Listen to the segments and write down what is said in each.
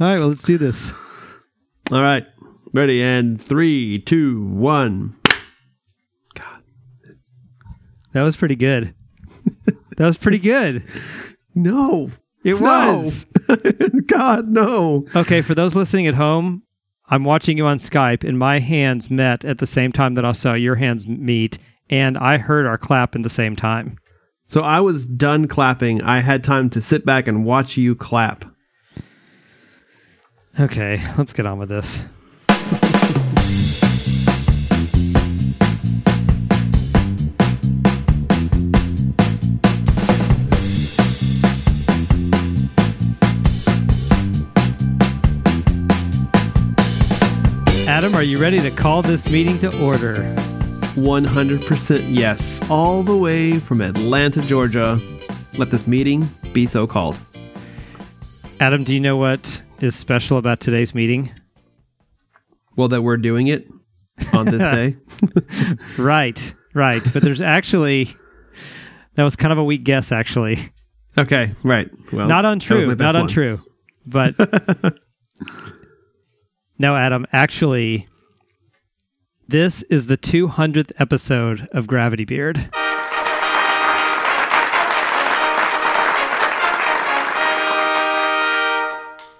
All right, well, let's do this. All right. Ready and three, two, one. God. That was pretty good. that was pretty good. No. It No. was. God, no. Okay, for those listening at home, I'm watching you on Skype, and my hands met at the same time that I saw your hands meet, and I heard our clap at the same time. So I was done clapping. I had time to sit back and watch you clap. Okay, let's get on with this. Adam, are you ready to call this meeting to order? 100% yes. All the way from Atlanta, Georgia. Let this meeting be so called. Adam, do you know what is special about today's meeting? Well, that we're doing it on this day. Right, right. But there's actually, that was kind of a weak guess, actually. Okay, right. Well, not untrue, not one. untrue. But no, Adam, actually, this is the 200th episode of Gravity Beard.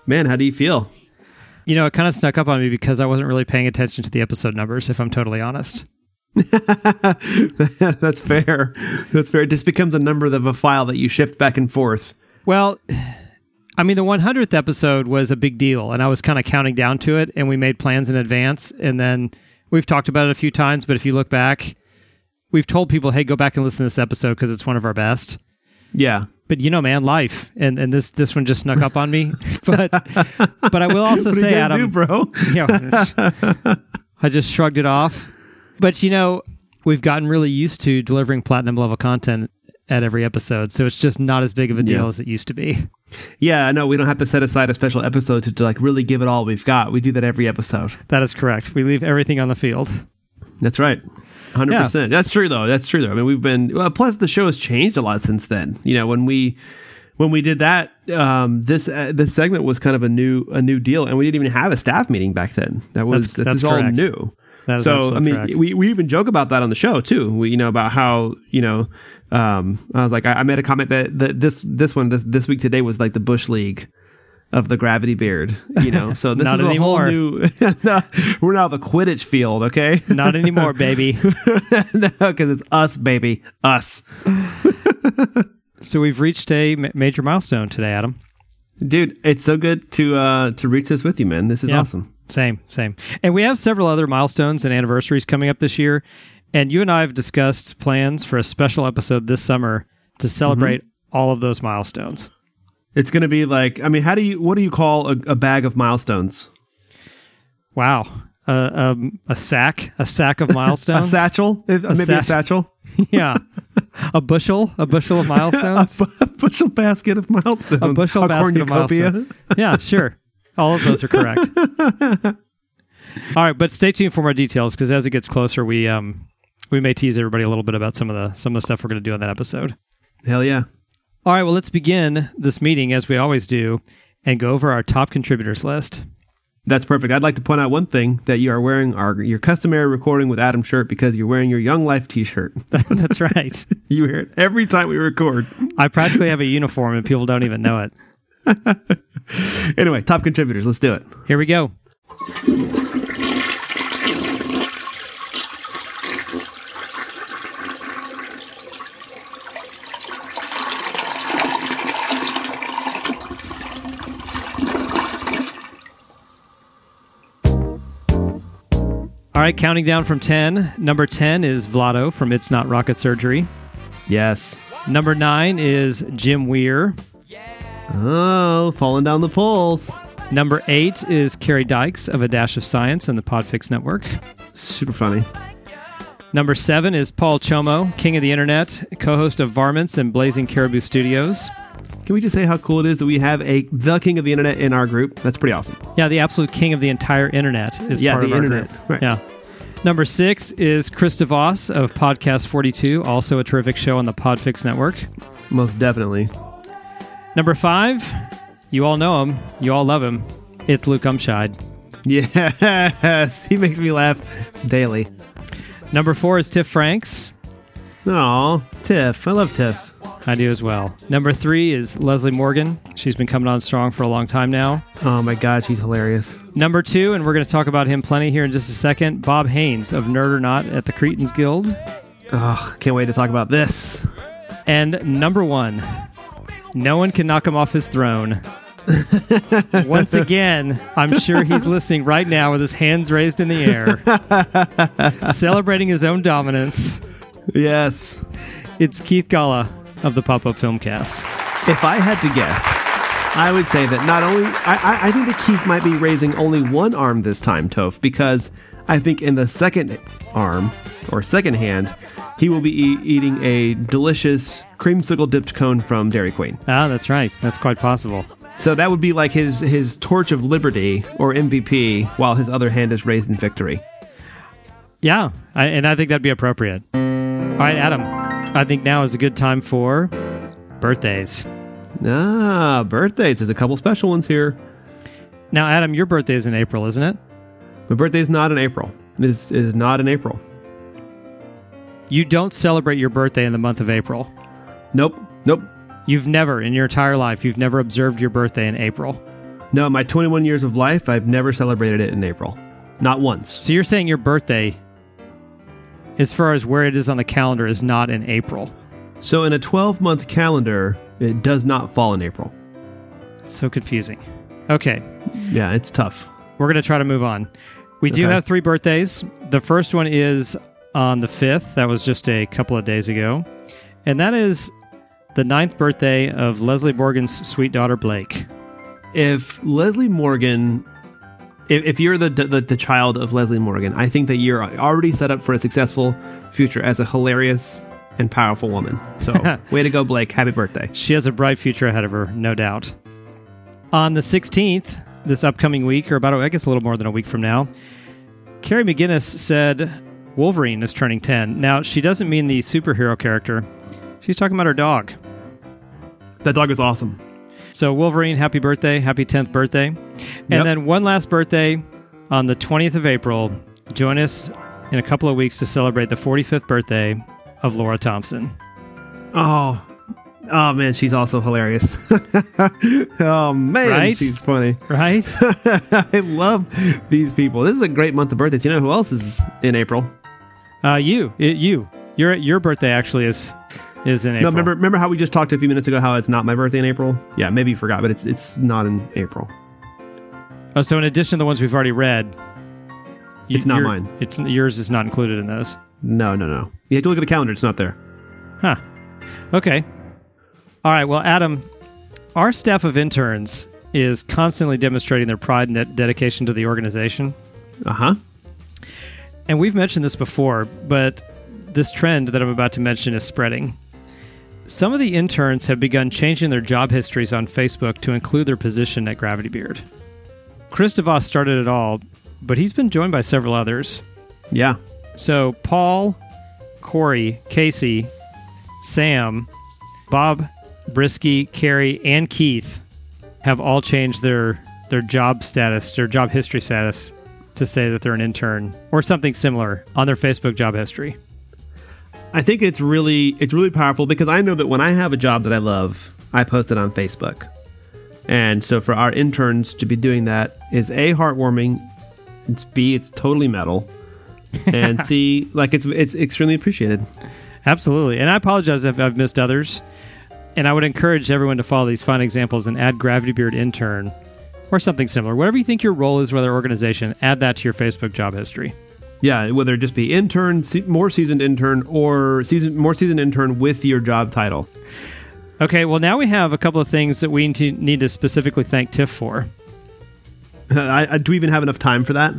Man, how do you feel? You know, it kind of snuck up on me because I wasn't really paying attention to the episode numbers, if I'm totally honest. That's fair. That's fair. It just becomes a number of a file that you shift back and forth. Well, I mean, the 100th episode was a big deal, and I was kind of counting down to it, and we made plans in advance. And then we've talked about it a few times, but if you look back, we've told people, hey, go back and listen to this episode because it's one of our best. Yeah. But you know, man, life, and and this this one just snuck up on me. but but I will also What are you say, Adam, do, bro. you know, I just shrugged it off. But you know, we've gotten really used to delivering platinum level content at every episode, so it's just not as big of a deal Yeah. as it used to be. Yeah, no, we don't have to set aside a special episode to, to like really give it all we've got. We do that every episode. That is correct. We leave everything on the field. That's right. 100%. That's true though. That's true though. I mean, we've been well, plus the show has changed a lot since then. You know, when we when we did that um this uh, this segment was kind of a new a new deal and we didn't even have a staff meeting back then. That was That's- this that's all new. That is so I mean, correct. we, we even joke about that on the show too. We you know about how you know um, I was like I, I made a comment that, that this this one this this week today was like the bush league of the gravity beard. You know, so this is a anymore. whole new. no, we're now the Quidditch field, okay? Not anymore, baby. no, because it's us, baby, us, So we've reached a ma- major milestone today, Adam. dude. It's so good to uh to reach this with you, man. This is Yeah. awesome. Same, same. And we have several other milestones and anniversaries coming up this year. And you and I have discussed plans for a special episode this summer to celebrate all of those milestones. It's gonna be like, I mean, how do you what do you call a, a bag of milestones? Wow. Uh, um, a sack, a sack of milestones. A satchel, If- maybe a satchel, yeah. A bushel, a bushel of milestones. a bushel basket of milestones, a bushel basket of milestones. Yeah, sure. All of those are correct. All right, but stay tuned for more details because as it gets closer, we um we may tease everybody a little bit about some of the some of the stuff we're going to do on that episode. Hell yeah! All right, well, let's begin this meeting as we always do and go over our top contributors list. That's perfect. I'd like to point out one thing that you are wearing our your customary recording with Adam shirt because you're wearing your Young Life T-shirt. That's right. you wear it every time we record. I practically have a uniform and people don't even know it. Anyway, top contributors. Let's do it. Here we go. All right, counting down from 10. Number 10 is Vlado from It's Not Rocket Surgery. Yes. Number 9 is Jim Weir. Oh, falling down the poles. Number 8 is Carrie Dykes of A Dash of Science and the Podfix Network. Super funny. Number 7 is Paul Chomo, King of the Internet, co host of Varmints and Blazing Caribou Studios. Can we just say how cool it is that we have a the king of the internet in our group? That's pretty awesome. Yeah, the absolute king of the entire internet is Yeah, part of our internet, group. right. Yeah. Number six is Chris DeVos of Podcast 42, also a terrific show on the Podfix Network. Most definitely. Number five, you all know him, you all love him. It's Luke Umscheid. Yes, he makes me laugh daily. Number four is Tiff Franks. Oh, Tiff. I love Tiff. I do as well. Number three is Leslie Morgan. She's been coming on strong for a long time now. Oh my God, she's hilarious. Number two, and we're going to talk about him plenty here in just a second, Bob Haynes of Nerd or Not at the Cretans Guild. Oh, can't wait to talk about this. And number one, no one can knock him off his throne. Once again, I'm sure he's listening right now with his hands raised in the air, celebrating his own dominance. Yes. It's Keith Gala of the Pop Up Filmcast. If I had to guess, I would say that not only I, I, think that Keith might be raising only one arm this time, Toph, because I think in the second arm or second hand, he will be e- eating a delicious creamsicle dipped cone from Dairy Queen. Ah, that's right. That's quite possible. So that would be like his his torch of liberty or MVP, while his other hand is raised in victory. Yeah, I, and I think that'd be appropriate. All right, Adam. I think now is a good time for birthdays. Ah, birthdays. There's a couple special ones here. Now, Adam, your birthday is in April, isn't it? My birthday is not in April. It is, it is not in April. You don't celebrate your birthday in the month of April. Nope. Nope. You've never, in your entire life, you've never observed your birthday in April. No, my 21 years of life, I've never celebrated it in April. Not once. So you're saying your birthday, as far as where it is on the calendar, is not in April. So in a 12 month calendar, it does not fall in April. It's so confusing. Okay, Yeah, it's tough. we're going to try to move on. We do have three birthdays. The first one is on the 5th. That was just a couple of days ago. And that is the ninth birthday of Leslie Morgan's sweet daughter, Blake. If Leslie Morgan, if, if you're the, the the child of Leslie Morgan, I think that you're already set up for a successful future as a hilarious and powerful woman. So, way to go, Blake! Happy birthday! She has a bright future ahead of her, no doubt. On the 16th, this upcoming week, or about, I guess, a little more than a week from now, Carrie McGinnis said Wolverine is turning 10. Now, she doesn't mean the superhero character, she's talking about her dog. That dog is awesome. So, Wolverine, happy birthday, happy 10th birthday. And Yep. then one last birthday on the 20th of April. Join us in a couple of weeks to celebrate the 45th birthday of Laura Thompson. Oh, oh man, she's also hilarious. oh man, Right? she's funny. Right? I love these people. This is a great month of birthdays. You know who else is in April? uh, you, it, you, your your birthday actually is is in April. No, remember remember how we just talked a few minutes ago how it's not my birthday in April? Yeah, maybe you forgot, but it's it's not in April. Oh, so in addition to the ones we've already read, you- It's not mine. It's yours is not included in those. No, no, no. You have to look at the calendar. It's not there. Huh. Okay. All right. Well, Adam, our staff of interns is constantly demonstrating their pride and de- dedication to the organization. Uh huh. And we've mentioned this before, but this trend that I'm about to mention is spreading. Some of the interns have begun changing their job histories on Facebook to include their position at Gravity Beard. Chris DeVos started it all, but he's been joined by several others. Yeah. So Paul, Corey, Casey, Sam, Bob, Brisky, Carrie, and Keith have all changed their their job status, their job history status, to say that they're an intern or something similar on their Facebook job history. I think it's really it's really powerful because I know that when I have a job that I love, I post it on Facebook. And so for our interns to be doing that is a heartwarming, it's b it's totally metal, and c like it's it's extremely appreciated. Absolutely. And I apologize if I've missed others. And I would encourage everyone to follow these fine examples and add Gravity Beard intern or something similar. Whatever you think your role is with our organization, add that to your Facebook job history. Yeah, whether it just be intern, more seasoned intern, or season more seasoned intern with your job title. Okay, well, now we have a couple of things that we need to, need to specifically thank Tiff for. I, I, do we even have enough time for that?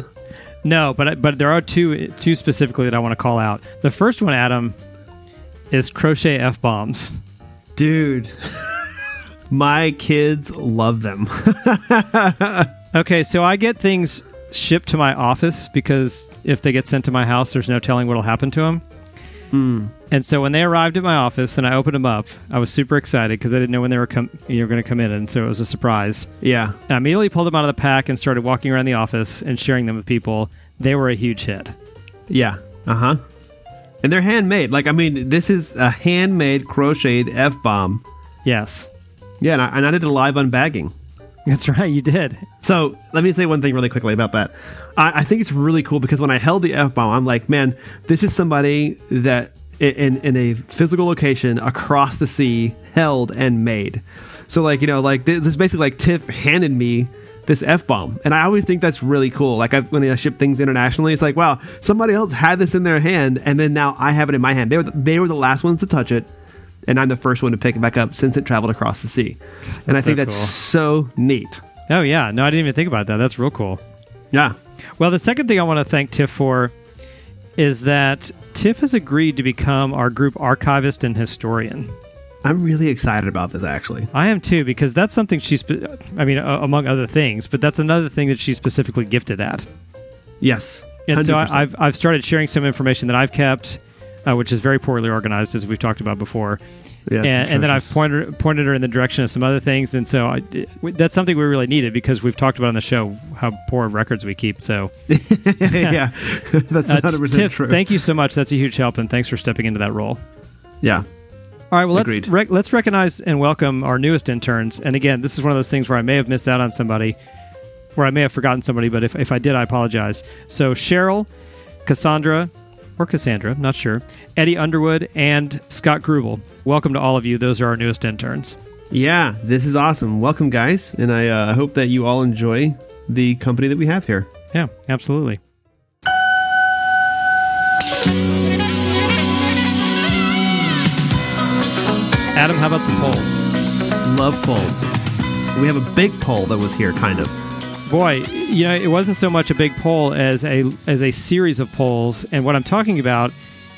No, but but there are two two specifically that I want to call out. The first one, Adam, is crochet f bombs. Dude, my kids love them. Okay, so I get things shipped to my office because if they get sent to my house, there's no telling what'll happen to them. And so when they arrived at my office and I opened them up, I was super excited because I didn't know when they were com- you know, going to come in, and so it was a surprise. Yeah. And I immediately pulled them out of the pack and started walking around the office and sharing them with people. They were a huge hit. Yeah. Uh huh. And they're handmade. Like, I mean, this is a handmade crocheted F bomb. Yes, Yeah, and I, and I did a live unbagging. that's right. You did. So let me say one thing really quickly about that. I, I think it's really cool because when I held the F bomb, I'm like, man, this is somebody that in in a physical location across the sea held and made. So like you know like this, is basically like Tiff handed me this F bomb, and I always think that's really cool. Like I, when I ship things internationally, it's like wow, somebody else had this in their hand, and then now I have it in my hand. They were the, they were the last ones to touch it. And I'm the first one to pick it back up since it traveled across the sea. and I think so that's cool. so neat. Oh yeah, no, I didn't even think about that. That's real cool. Yeah. Well, the second thing I want to thank Tiff for is that Tiff has agreed to become our group archivist and historian. I'm really excited about this actually. I am too because that's something she's. I mean, uh, among other things, but that's another thing that she's specifically gifted at. Yes. And so 100%. I, I've I've started sharing some information that I've kept, uh, which is very poorly organized, as we've talked about before. Yeah, and, and then I've pointed pointed her in the direction of some other things, and so I, that's something we really needed because we've talked about on the show how poor records we keep. So, yeah, that's uh, 100 percent Tiff, true. thank you so much. That's a huge help, and thanks for stepping into that role. yeah, All right, well let's rec- let's recognize and welcome our newest interns. And again, this is one of those things where I may have missed out on somebody, where I may have forgotten somebody, but if, if I did, I apologize. So Cheryl, Cassandra, or Cassandra, not sure, Eddie Underwood, and Scott Grubel. Welcome to all of you. Those are our newest interns. yeah. This is awesome. Welcome, guys, and I uh, hope that you all enjoy the company that we have here. Yeah, absolutely. Adam, how about some polls? Love polls. We have a big poll that was here, kind of. Boy, you know, it wasn't so much a big poll as a as a series of polls, and what I'm talking about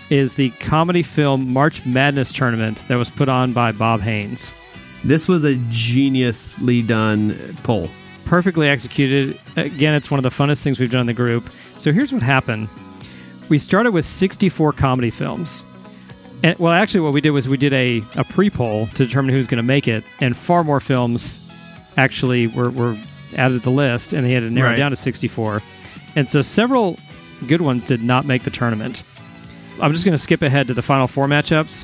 is the comedy film March Madness tournament that was put on by Bob Haynes. This was a geniusly done poll. Perfectly executed. Again, it's one of the funnest things we've done in the group. So here's what happened. We started with 64 comedy films. And, well, actually, what we did was we did a, a pre poll to determine who's going to make it, and far more films actually were, were added the list, and they had to narrow it Right. down to 64. And so several good ones did not make the tournament. I'm just going to skip ahead to the final four matchups.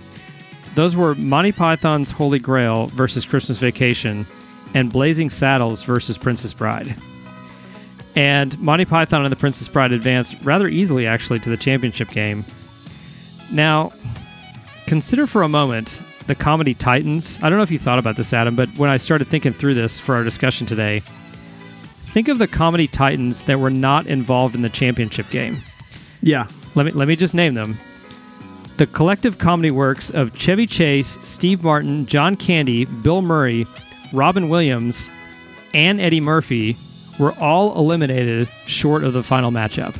Those were Monty Python's Holy Grail versus Christmas Vacation, and Blazing Saddles versus Princess Bride. And Monty Python and the Princess Bride advanced rather easily, actually, to the championship game. Now, consider for a moment the comedy Titans. I don't know if you thought about this, Adam, but when I started thinking through this for our discussion today, think of the comedy Titans that were not involved in the championship game. Yeah, Let me let me just name them. The collective comedy works of Chevy Chase, Steve Martin, John Candy, Bill Murray, Robin Williams, and Eddie Murphy were all eliminated short of the final matchup.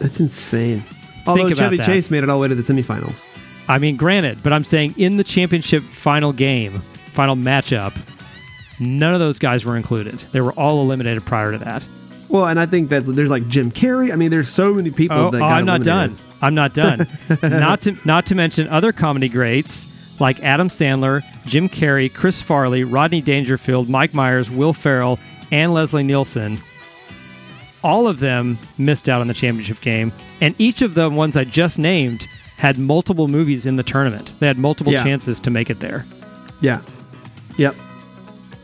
that's insane. Although about Chevy that. Chase made it all the way to the semifinals. I mean, granted, but I'm saying in the championship final game, final matchup, none of those guys were included. They were all eliminated prior to that. Well, and I think that there's like Jim Carrey. I mean, there's so many people Oh, that oh, I'm not eliminated. done. I'm not done. not to not to mention other comedy greats like Adam Sandler, Jim Carrey, Chris Farley, Rodney Dangerfield, Mike Myers, Will Ferrell, and Leslie Nielsen. All of them missed out on the championship game, and each of the ones I just named had multiple movies in the tournament. They had multiple Yeah. chances to make it there. Yeah. Yep.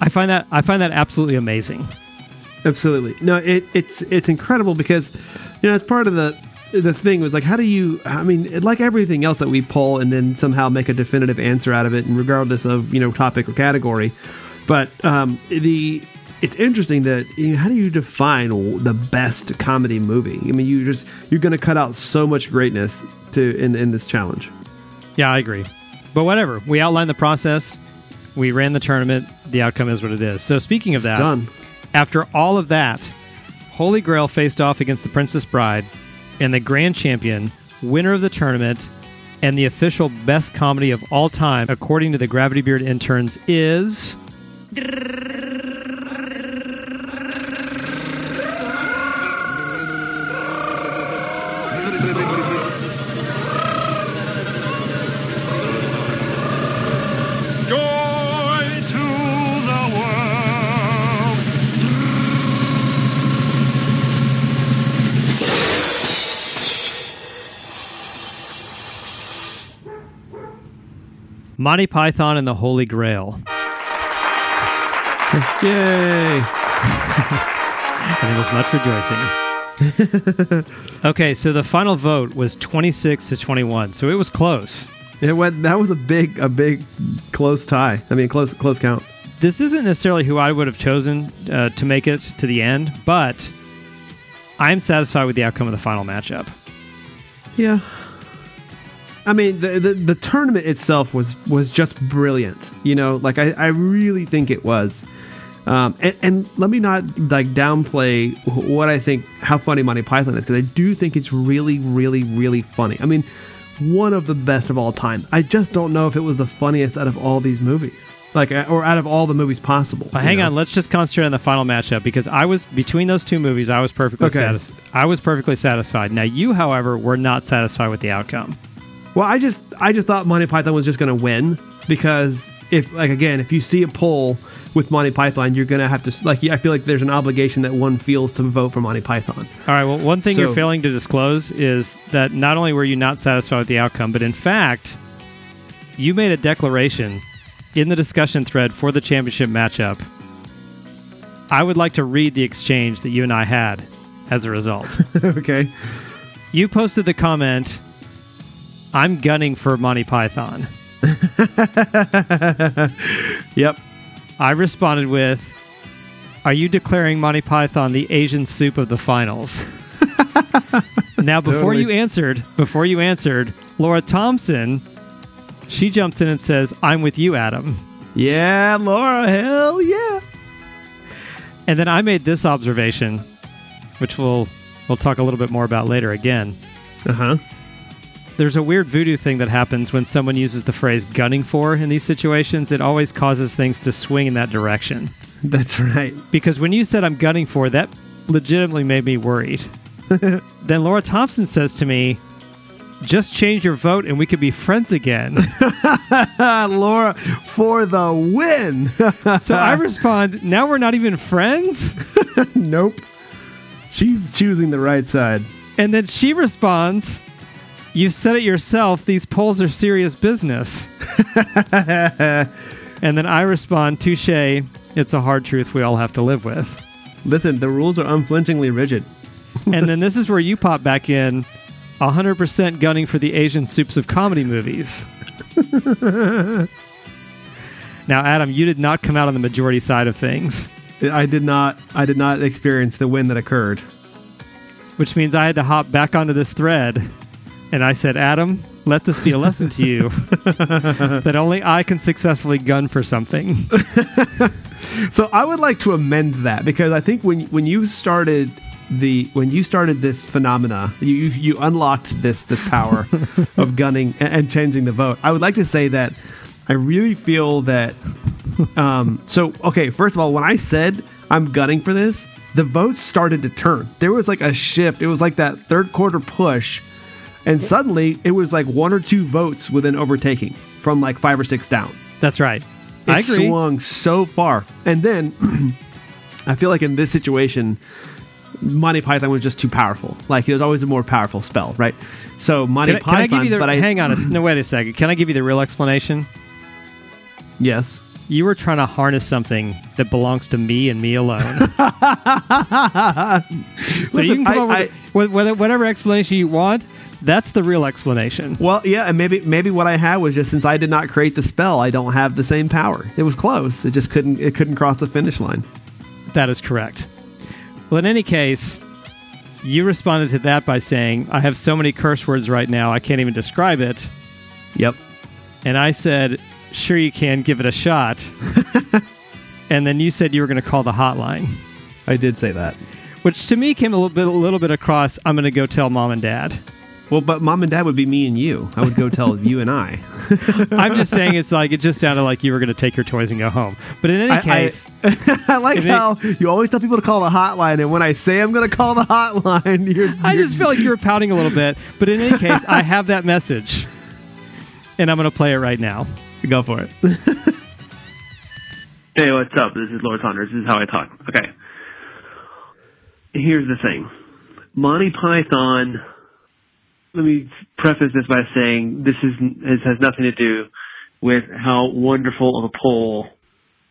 I find that I find that absolutely amazing. Absolutely. No, it, it's it's incredible because you know it's part of the the thing was like how do you I mean like everything else that we pull and then somehow make a definitive answer out of it and regardless of you know topic or category, but um, the it's interesting that you know, how do you define the best comedy movie? I mean you just you're going to cut out so much greatness to in in this challenge. Yeah, I agree. But whatever. We outlined the process. We ran the tournament. The outcome is what it is. So speaking of that, Done. after all of that, Holy Grail faced off against the Princess Bride, and the grand champion, winner of the tournament, and the official best comedy of all time, according to the Gravity Beard interns, is. Monty Python and the Holy Grail. Yay! and there was much rejoicing. okay, so the final vote was 26 to 21, so it was close. It went. That was a big, a big, close tie. I mean, close, close count. This isn't necessarily who I would have chosen uh, to make it to the end, but I'm satisfied with the outcome of the final matchup. Yeah. I mean, the, the, the tournament itself was was just brilliant. You know, like I, I really think it was. Um, and, and, let me not like downplay what I think how funny Monty Python is because I do think it's really, really, really funny. I mean, one of the best of all time. I just don't know if it was the funniest out of all these movies, like uh, or out of all the movies possible. But hang know? on, let's just concentrate on the final matchup because I was between those two movies. I was perfectly okay. satisfied. I was perfectly satisfied. Now you, however, were not satisfied with the outcome. Well, I just I just thought Monty Python was just going to win because if like again, if you see a poll with Monty Python, you're gonna have to like. I feel like there's an obligation that one feels to vote for Monty Python. All right. Well, one thing so, you're failing to disclose is that not only were you not satisfied with the outcome, but in fact, you made a declaration in the discussion thread for the championship matchup. I would like to read the exchange that you and I had as a result. okay. You posted the comment, I'm gunning for Monty Python. yep. I responded with, "Are you declaring Monty Python the Asian soup of the finals?" now, before totally. you answered, before you answered, Laura Thompson, she jumps in and says, "I'm with you, Adam." Yeah, Laura, hell yeah. And then I made this observation, which we'll we'll talk a little bit more about later again. Uh huh there's a weird voodoo thing that happens when someone uses the phrase gunning for in these situations. It always causes things to swing in that direction. That's right. Because when you said I'm gunning for, that legitimately made me worried. then Laura Thompson says to me, just change your vote and we could be friends again. Laura, for the win. so I respond, now we're not even friends? nope. She's choosing the right side. And then she responds, you said it yourself. These polls are serious business. and then I respond, touche. It's a hard truth we all have to live with. Listen, the rules are unflinchingly rigid. and then this is where you pop back in 100% gunning for the Asian soups of comedy movies. now, Adam, you did not come out on the majority side of things. I did not. I did not experience the win that occurred. Which means I had to hop back onto this thread and I said, Adam, let this be a lesson to you that only I can successfully gun for something. so I would like to amend that because I think when when you started the when you started this phenomena, you you unlocked this this power of gunning and, and, changing the vote. I would like to say that I really feel that. Um, so okay, first of all, when I said I'm gunning for this, the votes started to turn. There was like a shift. It was like that third quarter push and suddenly it was like one or two votes within overtaking from like five or six down. That's right. It I agree. swung so far. And then I feel like in this situation, Monty Python was just too powerful. Like it was always a more powerful spell, right? So Monty can I, Python. Can I give you the, but I, hang on a no wait a second. Can I give you the real explanation? Yes. You were trying to harness something that belongs to me and me alone. so Listen, you can come I, up with, whatever explanation you want. That's the real explanation. Well, yeah, and maybe maybe what I had was just since I did not create the spell, I don't have the same power. It was close. It just couldn't it couldn't cross the finish line. That is correct. Well, in any case, you responded to that by saying, "I have so many curse words right now, I can't even describe it." Yep. And I said, "Sure you can, give it a shot." and then you said you were going to call the hotline. I did say that. Which to me came a little bit a little bit across, I'm going to go tell mom and dad. Well, but mom and dad would be me and you. I would go tell you and I. I'm just saying it's like it just sounded like you were going to take your toys and go home. But in any I, case, I, I like how you always tell people to call the hotline, and when I say I'm going to call the hotline, you're, you're, I just feel like you were pouting a little bit. But in any case, I have that message, and I'm going to play it right now. Go for it. hey, what's up? This is Lord Saunders. This is how I talk. Okay. Here's the thing. Monty Python let me preface this by saying this is this has nothing to do with how wonderful of a poll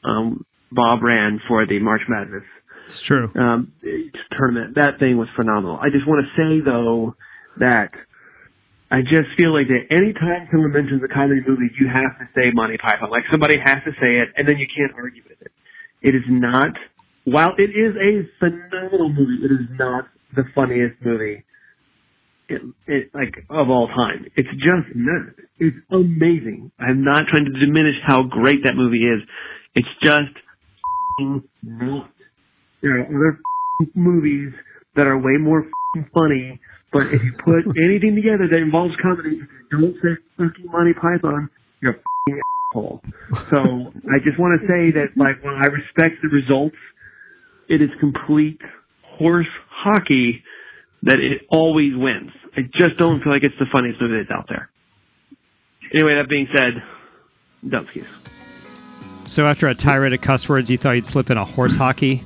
um, Bob ran for the March Madness It's true. um, tournament. That thing was phenomenal. I just want to say though that I just feel like that anytime someone mentions a comedy movie, you have to say Monty Python. Like somebody has to say it, and then you can't argue with it. It is not. While it is a phenomenal movie, it is not the funniest movie. It, it, like of all time, it's just not. It's amazing. I'm not trying to diminish how great that movie is. It's just f***ing not. There are other movies that are way more funny, but if you put anything together that involves comedy, don't say fucking Monty Python, you're a f***ing asshole. So I just want to say that, like, while I respect the results, it is complete horse hockey that it always wins. I just don't feel like it's the funniest movie that's out there. Anyway, that being said, Dubskis. So after a tirade of cuss words, you thought you'd slip in a horse hockey?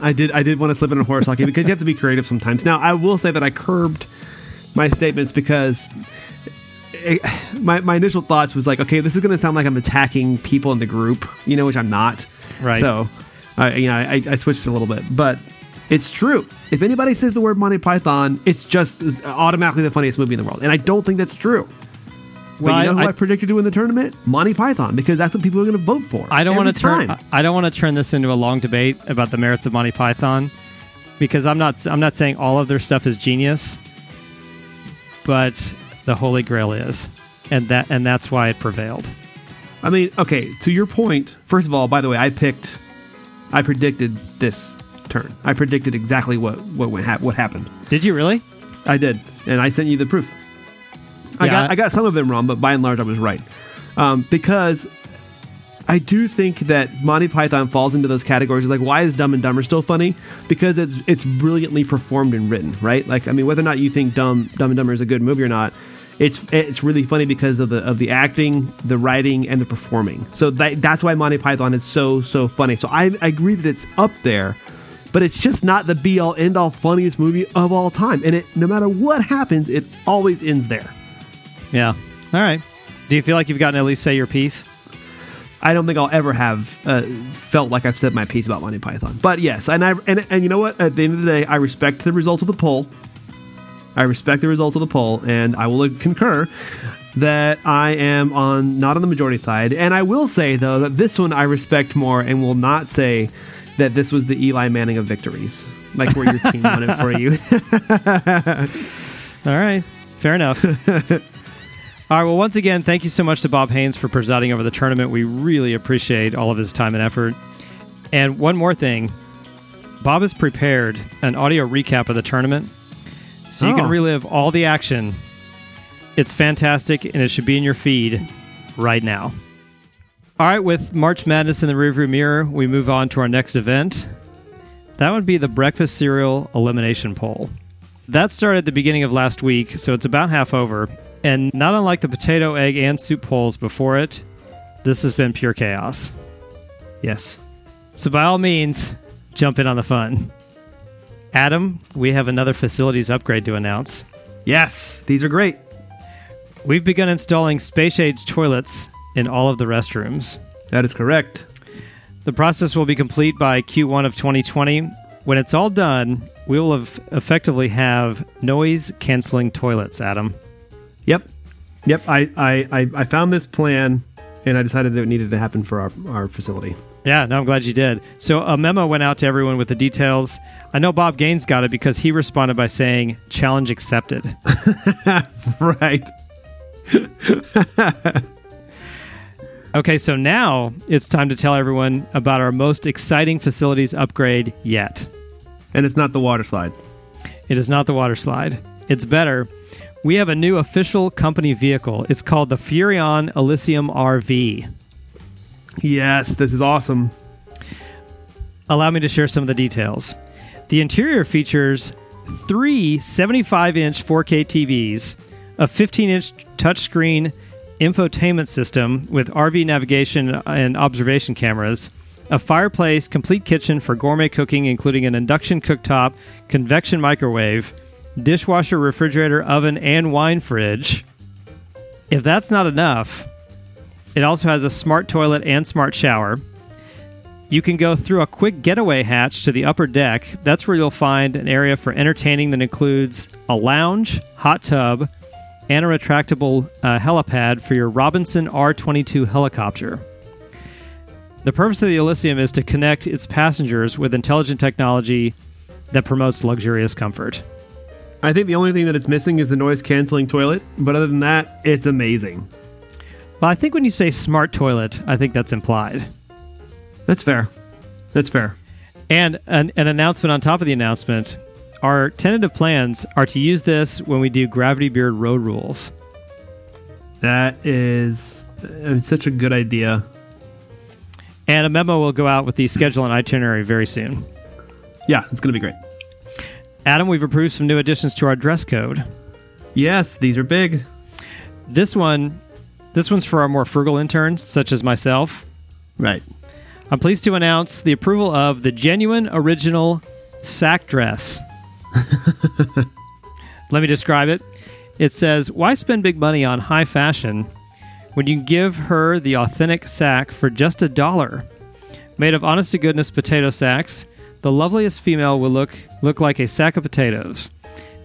I did. I did want to slip in a horse hockey because you have to be creative sometimes. Now, I will say that I curbed my statements because it, my my initial thoughts was like, okay, this is going to sound like I'm attacking people in the group, you know, which I'm not. Right. So, I you know, I, I switched a little bit, but it's true. If anybody says the word Monty Python, it's just automatically the funniest movie in the world, and I don't think that's true. But Well, you know I- who I, I- predicted to win the tournament? Monty Python, because that's what people are going to vote for. I don't want to turn. I don't want to turn this into a long debate about the merits of Monty Python, because I'm not. I'm not saying all of their stuff is genius, but the Holy Grail is, and that and that's why it prevailed. I mean, okay, to your point, first of all, by the way, I picked, I predicted this turn. I predicted exactly what what went hap- what happened. Did you really? I did, and I sent you the proof. I Yeah, got I- I got some of them wrong, but by and large, I was right. Um, because I do think that Monty Python falls into those categories. Like, why is Dumb and Dumber still funny? Because it's it's brilliantly performed and written, right? Like, I mean, whether or not you think Dumb Dumb and Dumber is a good movie or not, it's it's really funny because of the of the acting, the writing, and the performing. So that, that's why Monty Python is so so funny. So I, I agree that it's up there, but it's just not the be all end all funniest movie of all time. And it no matter what happens, it always ends there. Yeah. All right. Do you feel like you've gotten at least say your piece? I don't think I'll ever have uh, felt like I've said my piece about Monty Python. But yes, and I and, and you know what? At the end of the day, I respect the results of the poll. I respect the results of the poll, and I will concur that I am on not on the majority side. And I will say though that this one I respect more, and will not say that this was the Eli Manning of victories, like where your team won it for you. All right. Fair enough. All right. Well, once again, thank you so much to Bob Haynes for presiding over the tournament. We really appreciate all of his time and effort. And one more thing Bob has prepared an audio recap of the tournament so you Oh. can relive all the action. It's fantastic, and it should be in your feed right now. All right, with March Madness in the rearview mirror, we move on to our next event. That would be the breakfast cereal elimination poll. That started at the beginning of last week, so it's about half over. And not unlike the potato, egg, and soup polls before it, this has been pure chaos. yes. So, by all means, jump in on the fun. Adam, we have another facilities upgrade to announce. Yes, these are great. We've begun installing space age toilets in all of the restrooms. That is correct. The process will be complete by Q1 of 2020. When it's all done, we will have effectively have noise canceling toilets, Adam. Yep. Yep. I, I, I, I found this plan and I decided that it needed to happen for our, our facility. Yeah, no, I'm glad you did. So a memo went out to everyone with the details. I know Bob Gaines got it because he responded by saying, challenge accepted. Right. Okay, so now it's time to tell everyone about our most exciting facilities upgrade yet. And it's not the water slide. It is not the water slide. It's better. We have a new official company vehicle. It's called the Furrion Elysium RV. Yes, this is awesome. Allow me to share some of the details. The interior features three 75 inch 4K TVs, a 15 inch touchscreen infotainment system with RV navigation and observation cameras, a fireplace, complete kitchen for gourmet cooking, including an induction cooktop, convection microwave, dishwasher, refrigerator, oven, and wine fridge. If that's not enough, It also has a smart toilet and smart shower. You can go through a quick getaway hatch to the upper deck. That's where you'll find an area for entertaining that includes a lounge, hot tub, and a retractable uh, helipad for your Robinson R22 helicopter. The purpose of the Elysium is to connect its passengers with intelligent technology that promotes luxurious comfort. I think the only thing that it's missing is the noise canceling toilet, but other than that, it's amazing. Well, I think when you say smart toilet, I think that's implied. That's fair. That's fair. And an, an announcement on top of the announcement our tentative plans are to use this when we do Gravity Beard Road Rules. That is uh, such a good idea. And a memo will go out with the schedule and itinerary very soon. Yeah, it's going to be great. Adam, we've approved some new additions to our dress code. Yes, these are big. This one, this one's for our more frugal interns, such as myself. Right. I'm pleased to announce the approval of the genuine original sack dress. Let me describe it. It says, Why spend big money on high fashion when you give her the authentic sack for just a dollar? Made of honest to goodness potato sacks, the loveliest female will look look like a sack of potatoes.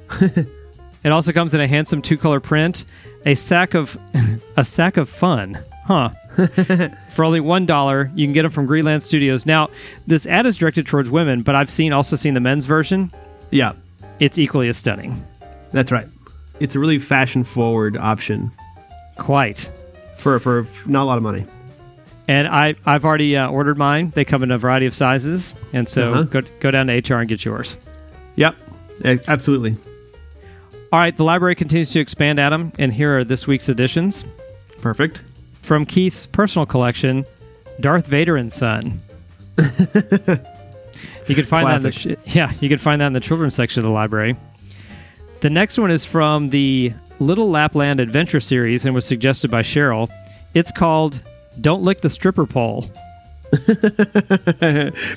it also comes in a handsome two color print, a sack of a sack of fun. Huh. For only one dollar, you can get them from Greenland Studios. Now, this ad is directed towards women, but I've seen also seen the men's version. Yeah, It's equally as stunning. that's right. It's a really fashion forward option Quite. for for not a lot of money. And I I've already uh, ordered mine. They come in a variety of sizes, and so Uh-huh. go go down to HR and get yours. Yep, a- absolutely. All right, the library continues to expand, Adam, and here are this week's additions Perfect. from Keith's personal collection, Darth Vader and Son. you could find that in the yeah, you can find that in the children's section of the library. The next one is from the Little Lapland Adventure series and was suggested by Cheryl. It's called "Don't Lick the Stripper Pole."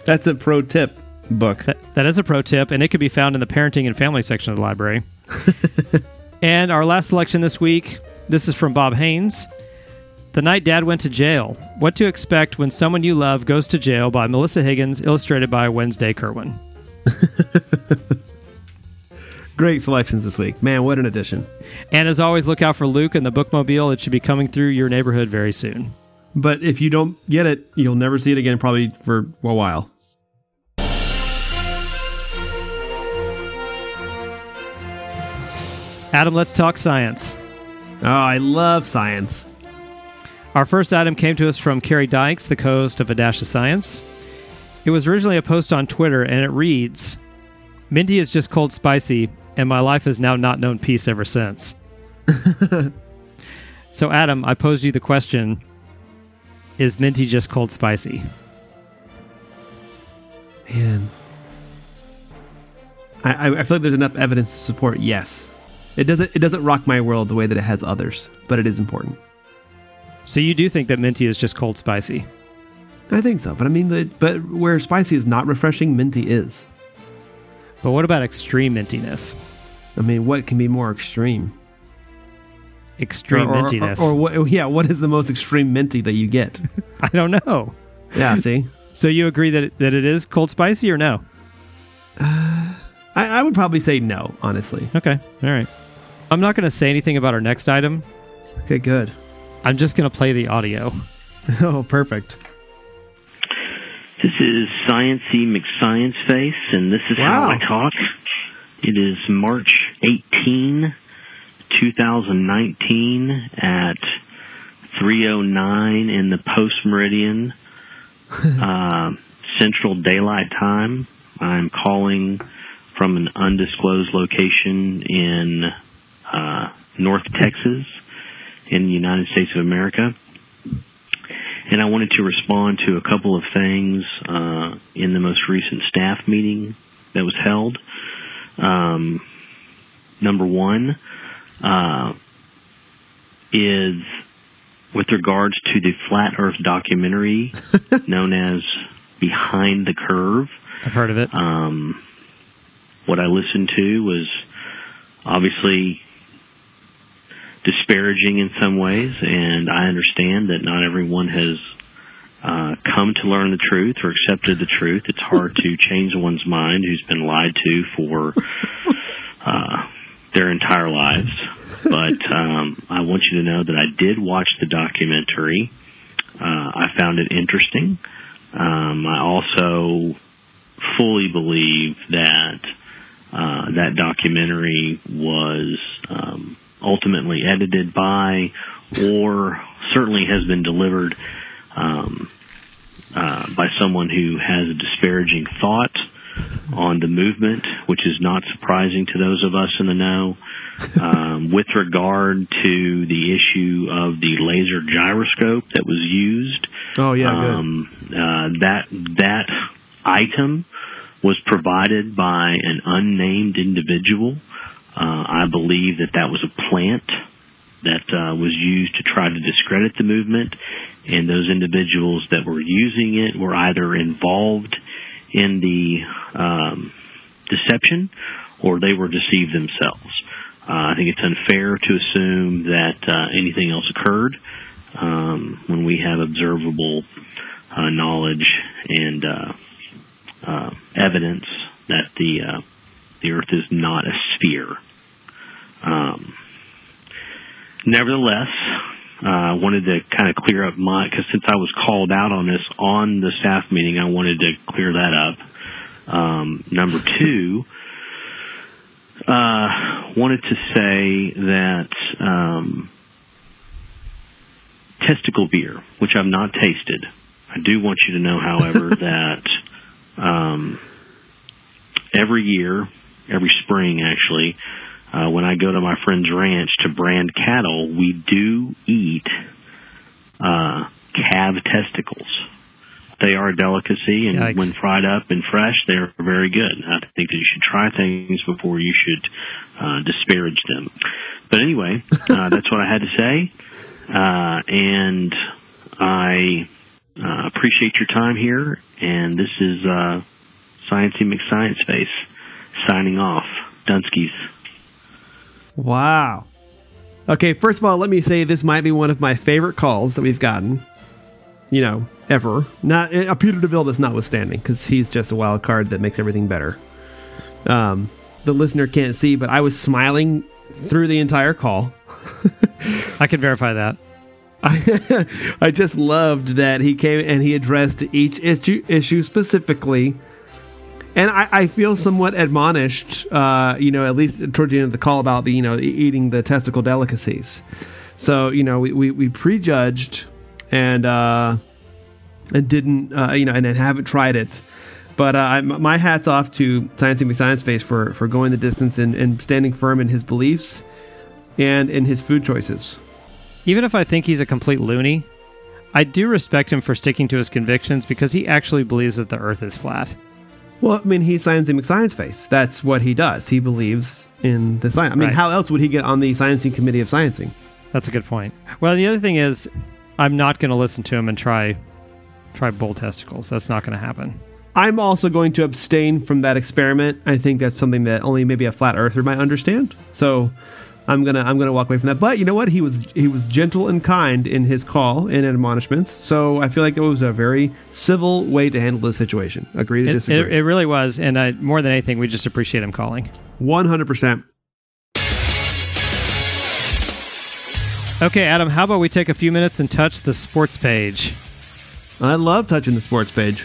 That's a pro tip book. That, that is a pro tip, and it can be found in the parenting and family section of the library. and our last selection this week this is from Bob Haynes. The Night Dad Went to Jail What to Expect When Someone You Love Goes to Jail by Melissa Higgins, illustrated by Wednesday Kirwan. Great selections this week. Man, what an addition. And as always, look out for Luke and the bookmobile. It should be coming through your neighborhood very soon. But if you don't get it, you'll never see it again, probably for a while. Adam, let's talk science. Oh, I love science. Our first item came to us from Carrie Dykes, the co host of A Dash of Science. It was originally a post on Twitter, and it reads Minty is just cold spicy, and my life has now not known peace ever since. so, Adam, I posed you the question Is Minty just cold spicy? Man. I, I, I feel like there's enough evidence to support yes. It doesn't it doesn't rock my world the way that it has others, but it is important. So, you do think that Minty is just cold spicy? I think so, but I mean, the, but where spicy is not refreshing, minty is. But what about extreme mintiness? I mean, what can be more extreme? Extreme or, or- mintiness. or, or what? Yeah, what is the most extreme minty that you get? I don't know. yeah, see, So, you agree that it, that it is cold spicy or no? Uh, I, I would probably say no, honestly. Okay. All right. I'm not going to say anything about our next item. Okay, good. I'm just going to play the audio. Oh, perfect. This is Sciency McScience Face, and this is how Wow. I talk. It is March 18, 2019 at 3.09 in the post meridian uh, Central Daylight Time. I'm calling from an undisclosed location in uh, North Texas in the United States of America and I wanted to respond to a couple of things uh, in the most recent staff meeting that was held. Um, number one uh, is with regards to the Flat Earth documentary known as Behind the Curve. I've heard of it. Um, what I listened to was obviously disparaging in some ways, and I understand that not everyone has uh, come to learn the truth or accepted the truth. It's hard to change one's mind who's been lied to for uh, their entire lives. But um, I want you to know that I did watch the documentary. Uh, I found it interesting. Um, I also fully believe that uh, that documentary was um, ultimately edited by, or certainly has been delivered um, uh, by someone who has a disparaging thought on the movement, which is not surprising to those of us in the know. Um, with regard to the issue of the laser gyroscope that was used, oh yeah, um, uh, that that item was provided by an unnamed individual. Uh, I believe that that was a plant that uh, was used to try to discredit the movement, and those individuals that were using it were either involved in the um, deception or they were deceived themselves. Uh, I think it's unfair to assume that uh, anything else occurred um, when we have observable uh, knowledge and uh, uh, evidence that the uh, the Earth is not a sphere. Um, nevertheless, I uh, wanted to kind of clear up my because since I was called out on this on the staff meeting, I wanted to clear that up. Um, number two, uh, wanted to say that um, testicle beer, which I've not tasted. I do want you to know, however, that um, every year, every spring actually, uh, when I go to my friend's ranch to brand cattle, we do eat uh, calf testicles. They are a delicacy, and Yikes. when fried up and fresh, they are very good. I think that you should try things before you should uh, disparage them. But anyway, uh, that's what I had to say, uh, and I uh, appreciate your time here. And this is uh, Sciencey McScience Face signing off. Dunskies. Wow. Okay, first of all, let me say this might be one of my favorite calls that we've gotten. You know, ever. Not uh, Peter Deville that's notwithstanding, because he's just a wild card that makes everything better. Um, the listener can't see, but I was smiling through the entire call. I can verify that. I, I just loved that he came and he addressed each issue, issue specifically. And I, I feel somewhat admonished, uh, you know, at least towards the end of the call about the, you know, eating the testicle delicacies. So, you know, we, we, we prejudged and, uh, and didn't, uh, you know, and then haven't tried it. But uh, I- my hat's off to Sciencey McScience Face for, for going the distance and, and standing firm in his beliefs and in his food choices. Even if I think he's a complete loony, I do respect him for sticking to his convictions because he actually believes that the Earth is flat. Well, I mean, he's Sciencey McScience Face. That's what he does. He believes in the science. I mean, Right. how else would he get on the Sciencing Committee of Sciencing? That's a good point. Well, the other thing is, I'm not going to listen to him and try try bull testicles. That's not going to happen. I'm also going to abstain from that experiment. I think that's something that only maybe a flat earther might understand. So I'm gonna I'm gonna walk away from that. But you know what? He was he was gentle and kind in his call and admonishments. So I feel like it was a very civil way to handle the situation. Agree to It, disagree. it, it really was, and I, more than anything, we just appreciate him calling. One hundred percent. Okay, Adam, how about we take a few minutes and touch the sports page? I love touching the sports page.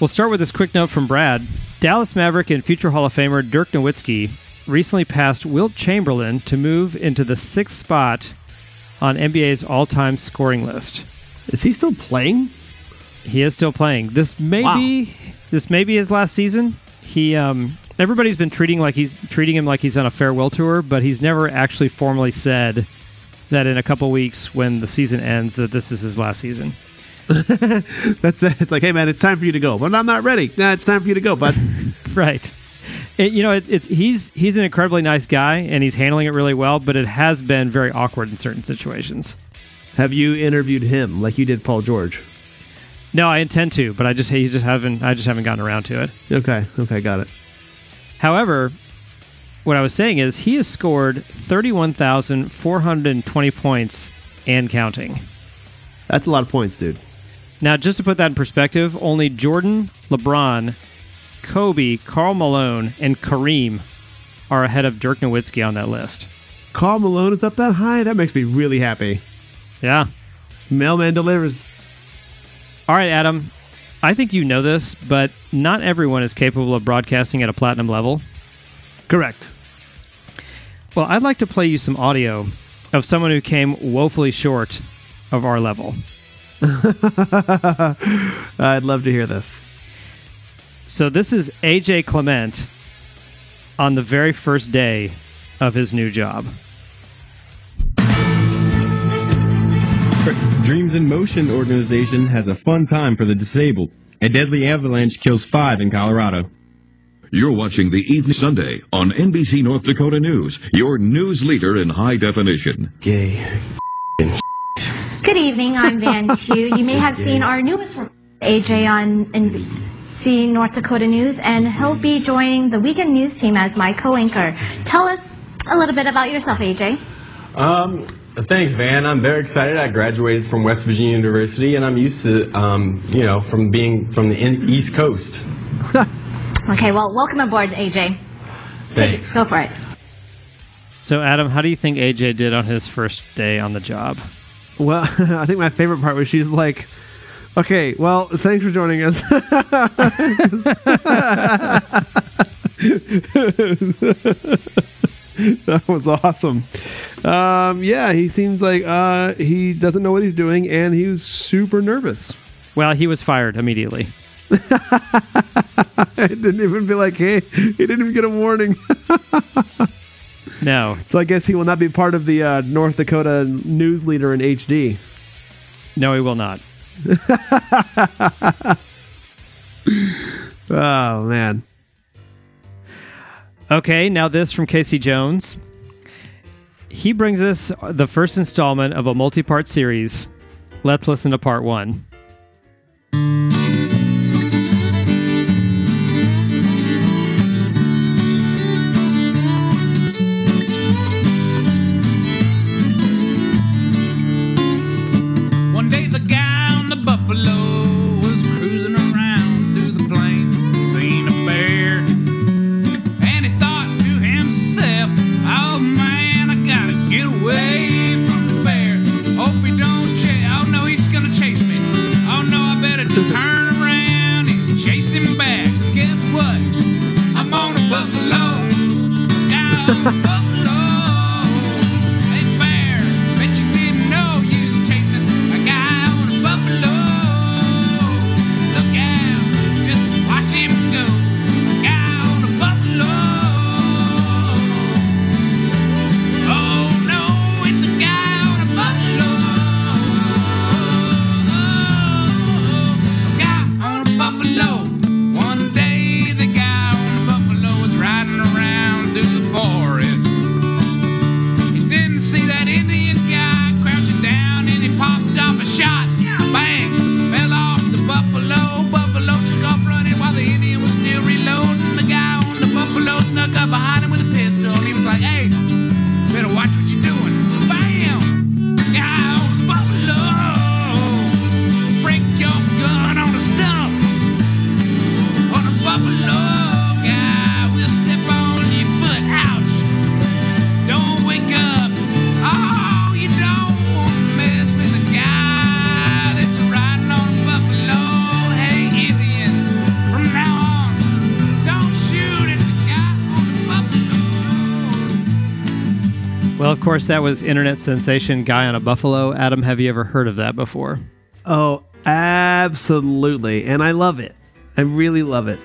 We'll start with this quick note from Brad. Dallas Maverick and future Hall of Famer Dirk Nowitzki recently passed Wilt Chamberlain to move into the sixth spot on NBA's all-time scoring list. Is he still playing? He is still playing. This may Wow. be this may be his last season. He um, everybody's been treating like he's treating him like he's on a farewell tour, but he's never actually formally said that in a couple weeks when the season ends that this is his last season. That's it's like, hey man, it's time for you to go. But I'm not ready. Nah, it's time for you to go, bud. Right. It, you know, it, it's he's he's an incredibly nice guy and he's handling it really well, but it has been very awkward in certain situations. Have you interviewed him like you did Paul George? No, I intend to, but I just he just haven't I just haven't gotten around to it. Okay, okay, got it. However, what I was saying is he has scored 31,420 points and counting. That's a lot of points, dude. Now, just to put that in perspective, only Jordan, LeBron, Kobe, Karl Malone, and Kareem are ahead of Dirk Nowitzki on that list. Karl Malone is up that high. That makes me really happy. Yeah. Mailman delivers. All right, Adam. I think you know this, but not everyone is capable of broadcasting at a platinum level. Correct. Well, I'd like to play you some audio of someone who came woefully short of our level. I'd love to hear this. So, this is AJ Clemente on the very first day of his new job. Dreams in Motion organization has a fun time for the disabled. A deadly avalanche kills five in Colorado. You're watching the Evening Sunday on NBC North Dakota News, your news leader in high definition. Gay. Good evening, I'm Van Chu. You may have seen our newest reporter, AJ on NBC North Dakota News, and he'll be joining the weekend news team as my co-anchor. Tell us a little bit about yourself, AJ. Um, thanks, Van. I'm very excited. I graduated from West Virginia University, and I'm used to, um, you know, from being from the in- East Coast. Okay, well, welcome aboard, AJ. Thanks. Go for it. So, Adam, how do you think AJ did on his first day on the job? Well, I think my favorite part was she's like, "Okay, well, thanks for joining us." that was awesome. Um, yeah, he seems like uh, he doesn't know what he's doing, and he was super nervous. Well, he was fired immediately. It didn't even be like, "Hey," he didn't even get a warning. No, so I guess he will not be part of the uh, North Dakota news leader in HD. no, he will not. Oh man. Okay, now this from Casey Jones. He brings us the first installment of a multi part series. Let's listen to part one. Course, that was internet sensation Guy on a Buffalo. Adam, have you ever heard of that before? Oh, absolutely. And I love it. I really love it.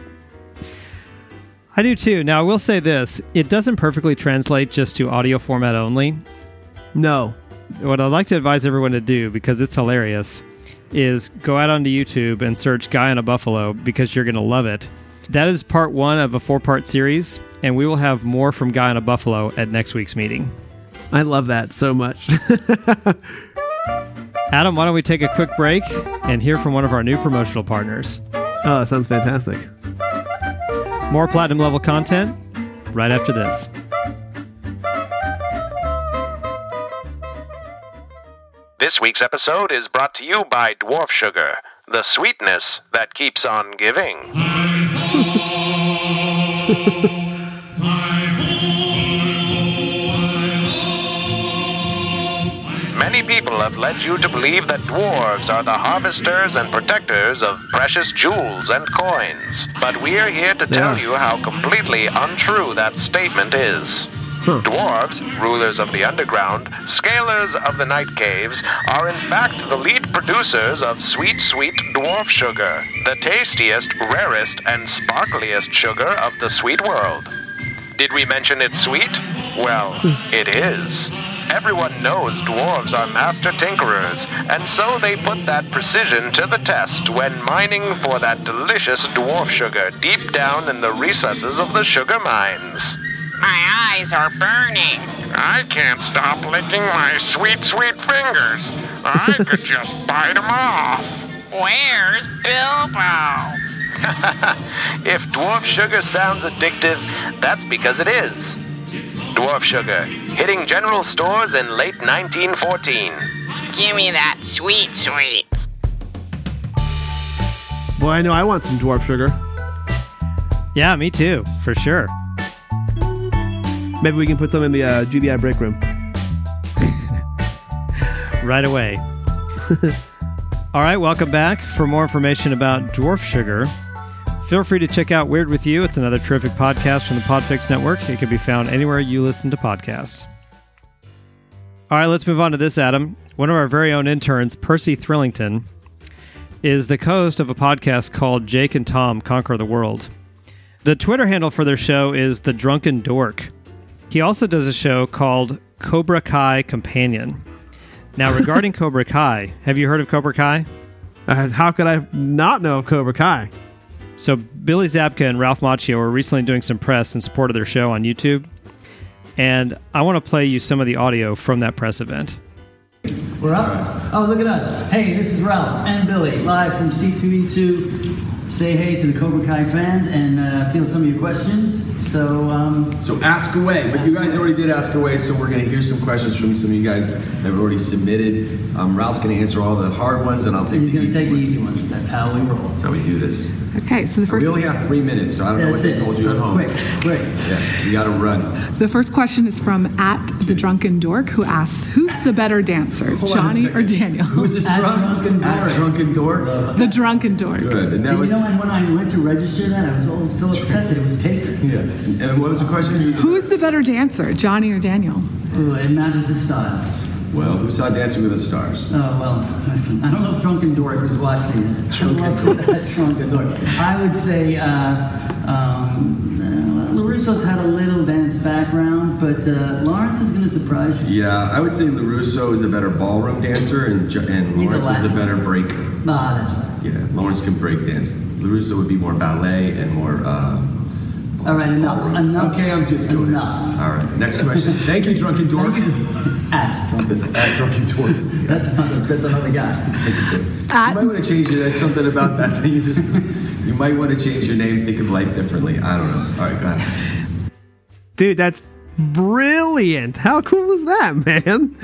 I do too. Now, I will say this it doesn't perfectly translate just to audio format only. No. What I'd like to advise everyone to do, because it's hilarious, is go out onto YouTube and search Guy on a Buffalo because you're going to love it. That is part one of a four part series, and we will have more from Guy on a Buffalo at next week's meeting. I love that so much. Adam, why don't we take a quick break and hear from one of our new promotional partners? Oh, that sounds fantastic. More platinum level content right after this. This week's episode is brought to you by Dwarf Sugar, the sweetness that keeps on giving. Many people have led you to believe that dwarves are the harvesters and protectors of precious jewels and coins. But we're here to tell Yeah. you how completely untrue that statement is. Hmm. Dwarves, rulers of the underground, scalers of the night caves, are in fact the lead producers of sweet, sweet dwarf sugar, the tastiest, rarest, and sparkliest sugar of the sweet world. Did we mention it's sweet? Well, hmm. it is. Everyone knows dwarves are master tinkerers, and so they put that precision to the test when mining for that delicious dwarf sugar deep down in the recesses of the sugar mines. My eyes are burning. I can't stop licking my sweet, sweet fingers. I could just bite them off. Where's Bilbo? if dwarf sugar sounds addictive, that's because it is. Dwarf sugar, hitting general stores in late 1914. Give me that sweet, sweet. Boy, I know I want some dwarf sugar. Yeah, me too, for sure. Maybe we can put some in the uh, GBI break room. Right away. All right, welcome back. For more information about dwarf sugar, feel free to check out Weird With You. It's another terrific podcast from the Podfix Network. It can be found anywhere you listen to podcasts. All right, let's move on to this, Adam. One of our very own interns, Percy Thrillington, is the co host of a podcast called Jake and Tom Conquer the World. The Twitter handle for their show is The Drunken Dork. He also does a show called Cobra Kai Companion. Now, regarding Cobra Kai, have you heard of Cobra Kai? Uh, how could I not know of Cobra Kai? So, Billy Zabka and Ralph Macchio were recently doing some press in support of their show on YouTube. And I want to play you some of the audio from that press event. We're up. Oh, look at us. Hey, this is Ralph and Billy, live from C2E2. Say hey to the Cobra Kai fans and uh, field some of your questions. So, um, So ask away, but you guys already did ask away, so we're going to hear some questions from some of you guys that have already submitted. Um, Ralph's going to answer all the hard ones, and I'll take he's the going to easy take the ones. easy ones. That's how we roll. That's how we do this. Okay, so the first we only have three minutes, so I don't know what That's they it. told you So at home. quick, quick. Yeah, you got to run. the first question is from at the drunken dork who asks, "Who's the better dancer, Hold Johnny or second. Daniel?" Who's this At from? Drunken At Drunken Dork. the drunken dork. Good. And So that you was know, and when I went to register that, I was all so upset that it was taken. yeah. And what was the question? Who's Who's the better dancer, Johnny or Daniel? Ooh, it matters the style. well? Who saw Dancing with the Stars? Oh, well, listen, I don't know if Drunken Dork was watching it. Drunken Dork. Drunken Dork. I would say uh, um, LaRusso's had a little dance background, but uh, Lawrence is going to surprise you. Yeah, I would say LaRusso is a better ballroom dancer, and, Jo- and He's a Lawrence is a better breaker. Ah, that's right. Yeah, Lawrence can break dance. LaRusso would be more ballet and more. Uh, All right, enough. Enough. Okay, I'm just going. Enough. All right, next question. Thank you, Drunken Dork. At Drunken At Drunken Dork. That's another, that's another guy. You might want to change it. There's something about that that you just. You might want to change your name, think of life differently. I don't know. All right, go ahead. Dude, that's brilliant. How cool is that, man?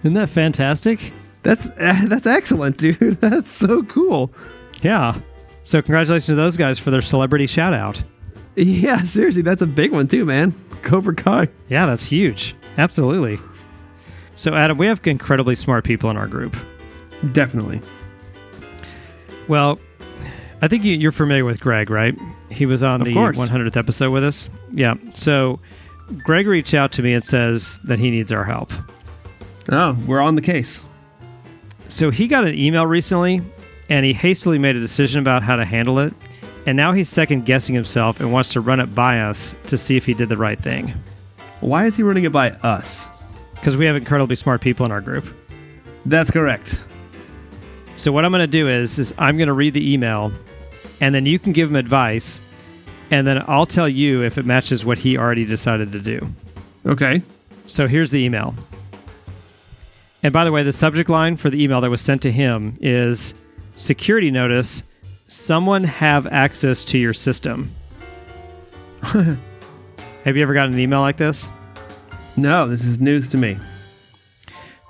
Isn't that fantastic? That's uh, that's excellent, dude. That's so cool. Yeah. So, congratulations to those guys for their celebrity shout out. Yeah, seriously, that's a big one too, man. Cobra Kai. Yeah, that's huge. Absolutely. So, Adam, we have incredibly smart people in our group. Definitely. Well, I think you, you're familiar with Greg, right? He was on Of the course. 100th episode with us. Yeah. So, Greg reached out to me and says that he needs our help. Oh, we're on the case. So, he got an email recently and he hastily made a decision about how to handle it. And now he's second guessing himself and wants to run it by us to see if he did the right thing. Why is he running it by us? Because we have incredibly smart people in our group. That's correct. So what I'm going to do is, is I'm going to read the email, and then you can give him advice, and then I'll tell you if it matches what he already decided to do. Okay. So here's the email. And by the way, the subject line for the email that was sent to him is security notice someone have access to your system. have you ever gotten an email like this? No, this is news to me.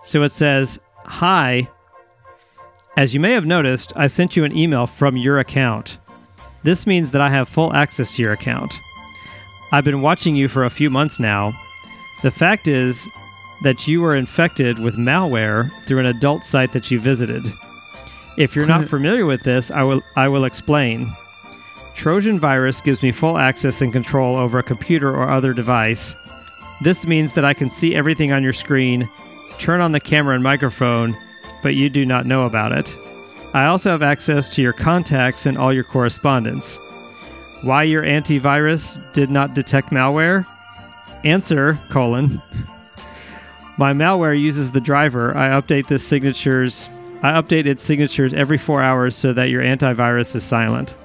So it says, Hi. As you may have noticed, I sent you an email from your account. This means that I have full access to your account. I've been watching you for a few months now. The fact is that you were infected with malware through an adult site that you visited. If you're not familiar with this, I will I will explain. Trojan virus gives me full access and control over a computer or other device. This means that I can see everything on your screen, turn on the camera and microphone, but you do not know about it. I also have access to your contacts and all your correspondence. Why your antivirus did not detect malware? Answer, colon. My malware uses the driver. I update this signatures I update its signatures every four hours so that your antivirus is silent.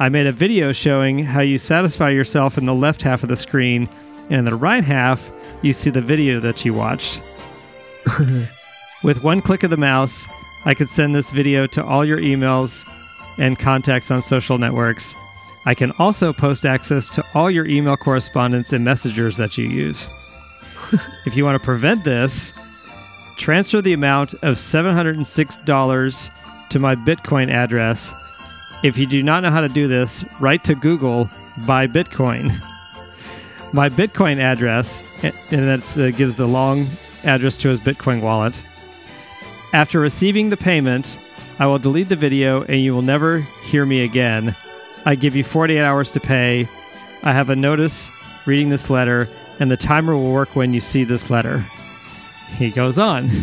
I made a video showing how you satisfy yourself in the left half of the screen, and in the right half, you see the video that you watched. With one click of the mouse, I could send this video to all your emails and contacts on social networks. I can also post access to all your email correspondence and messengers that you use. if you want to prevent this, transfer the amount of $706 to my Bitcoin address. If you do not know how to do this, write to Google buy Bitcoin. My Bitcoin address, and that uh, gives the long address to his Bitcoin wallet. After receiving the payment, I will delete the video and you will never hear me again. I give you 48 hours to pay. I have a notice reading this letter, and the timer will work when you see this letter. He goes on.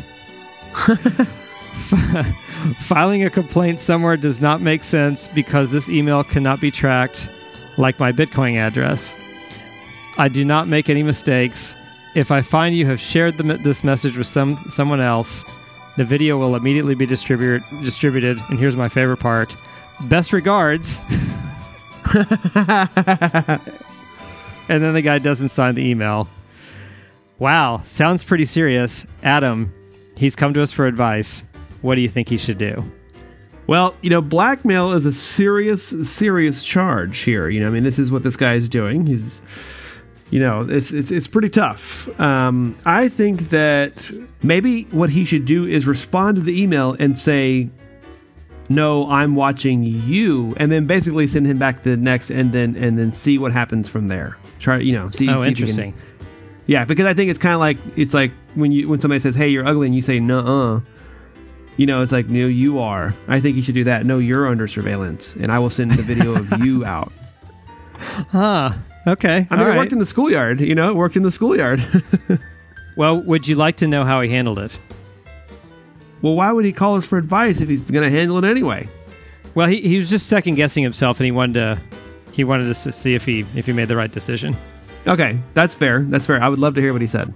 Filing a complaint somewhere does not make sense because this email cannot be tracked like my Bitcoin address. I do not make any mistakes. If I find you have shared the, this message with some someone else, the video will immediately be distributed. Distributed, and here's my favorite part: best regards. and then the guy doesn't sign the email. Wow, sounds pretty serious. Adam, he's come to us for advice. What do you think he should do? Well, you know, blackmail is a serious, serious charge here. You know, I mean, this is what this guy is doing. He's, you know, it's it's, it's pretty tough. Um, I think that maybe what he should do is respond to the email and say, "No, I'm watching you," and then basically send him back to the next, and then and then see what happens from there. Try, you know, see. Oh, see if can- interesting. yeah, because I think it's kind of like it's like when you when somebody says, "Hey, you're ugly," and you say, "Nuh-uh." You know, it's like, "No, you are." I think you should do that. No, you're under surveillance, and I will send the video of you out. Huh. Okay. I mean, it worked in the schoolyard. You know, it worked in the schoolyard. Well, would you like to know how he handled it? well, why would he call us for advice if he's going to handle it anyway? Well, he, he was just second guessing himself, and he wanted to he wanted to see if he if he made the right decision. Okay, that's fair. That's fair. I would love to hear what he said.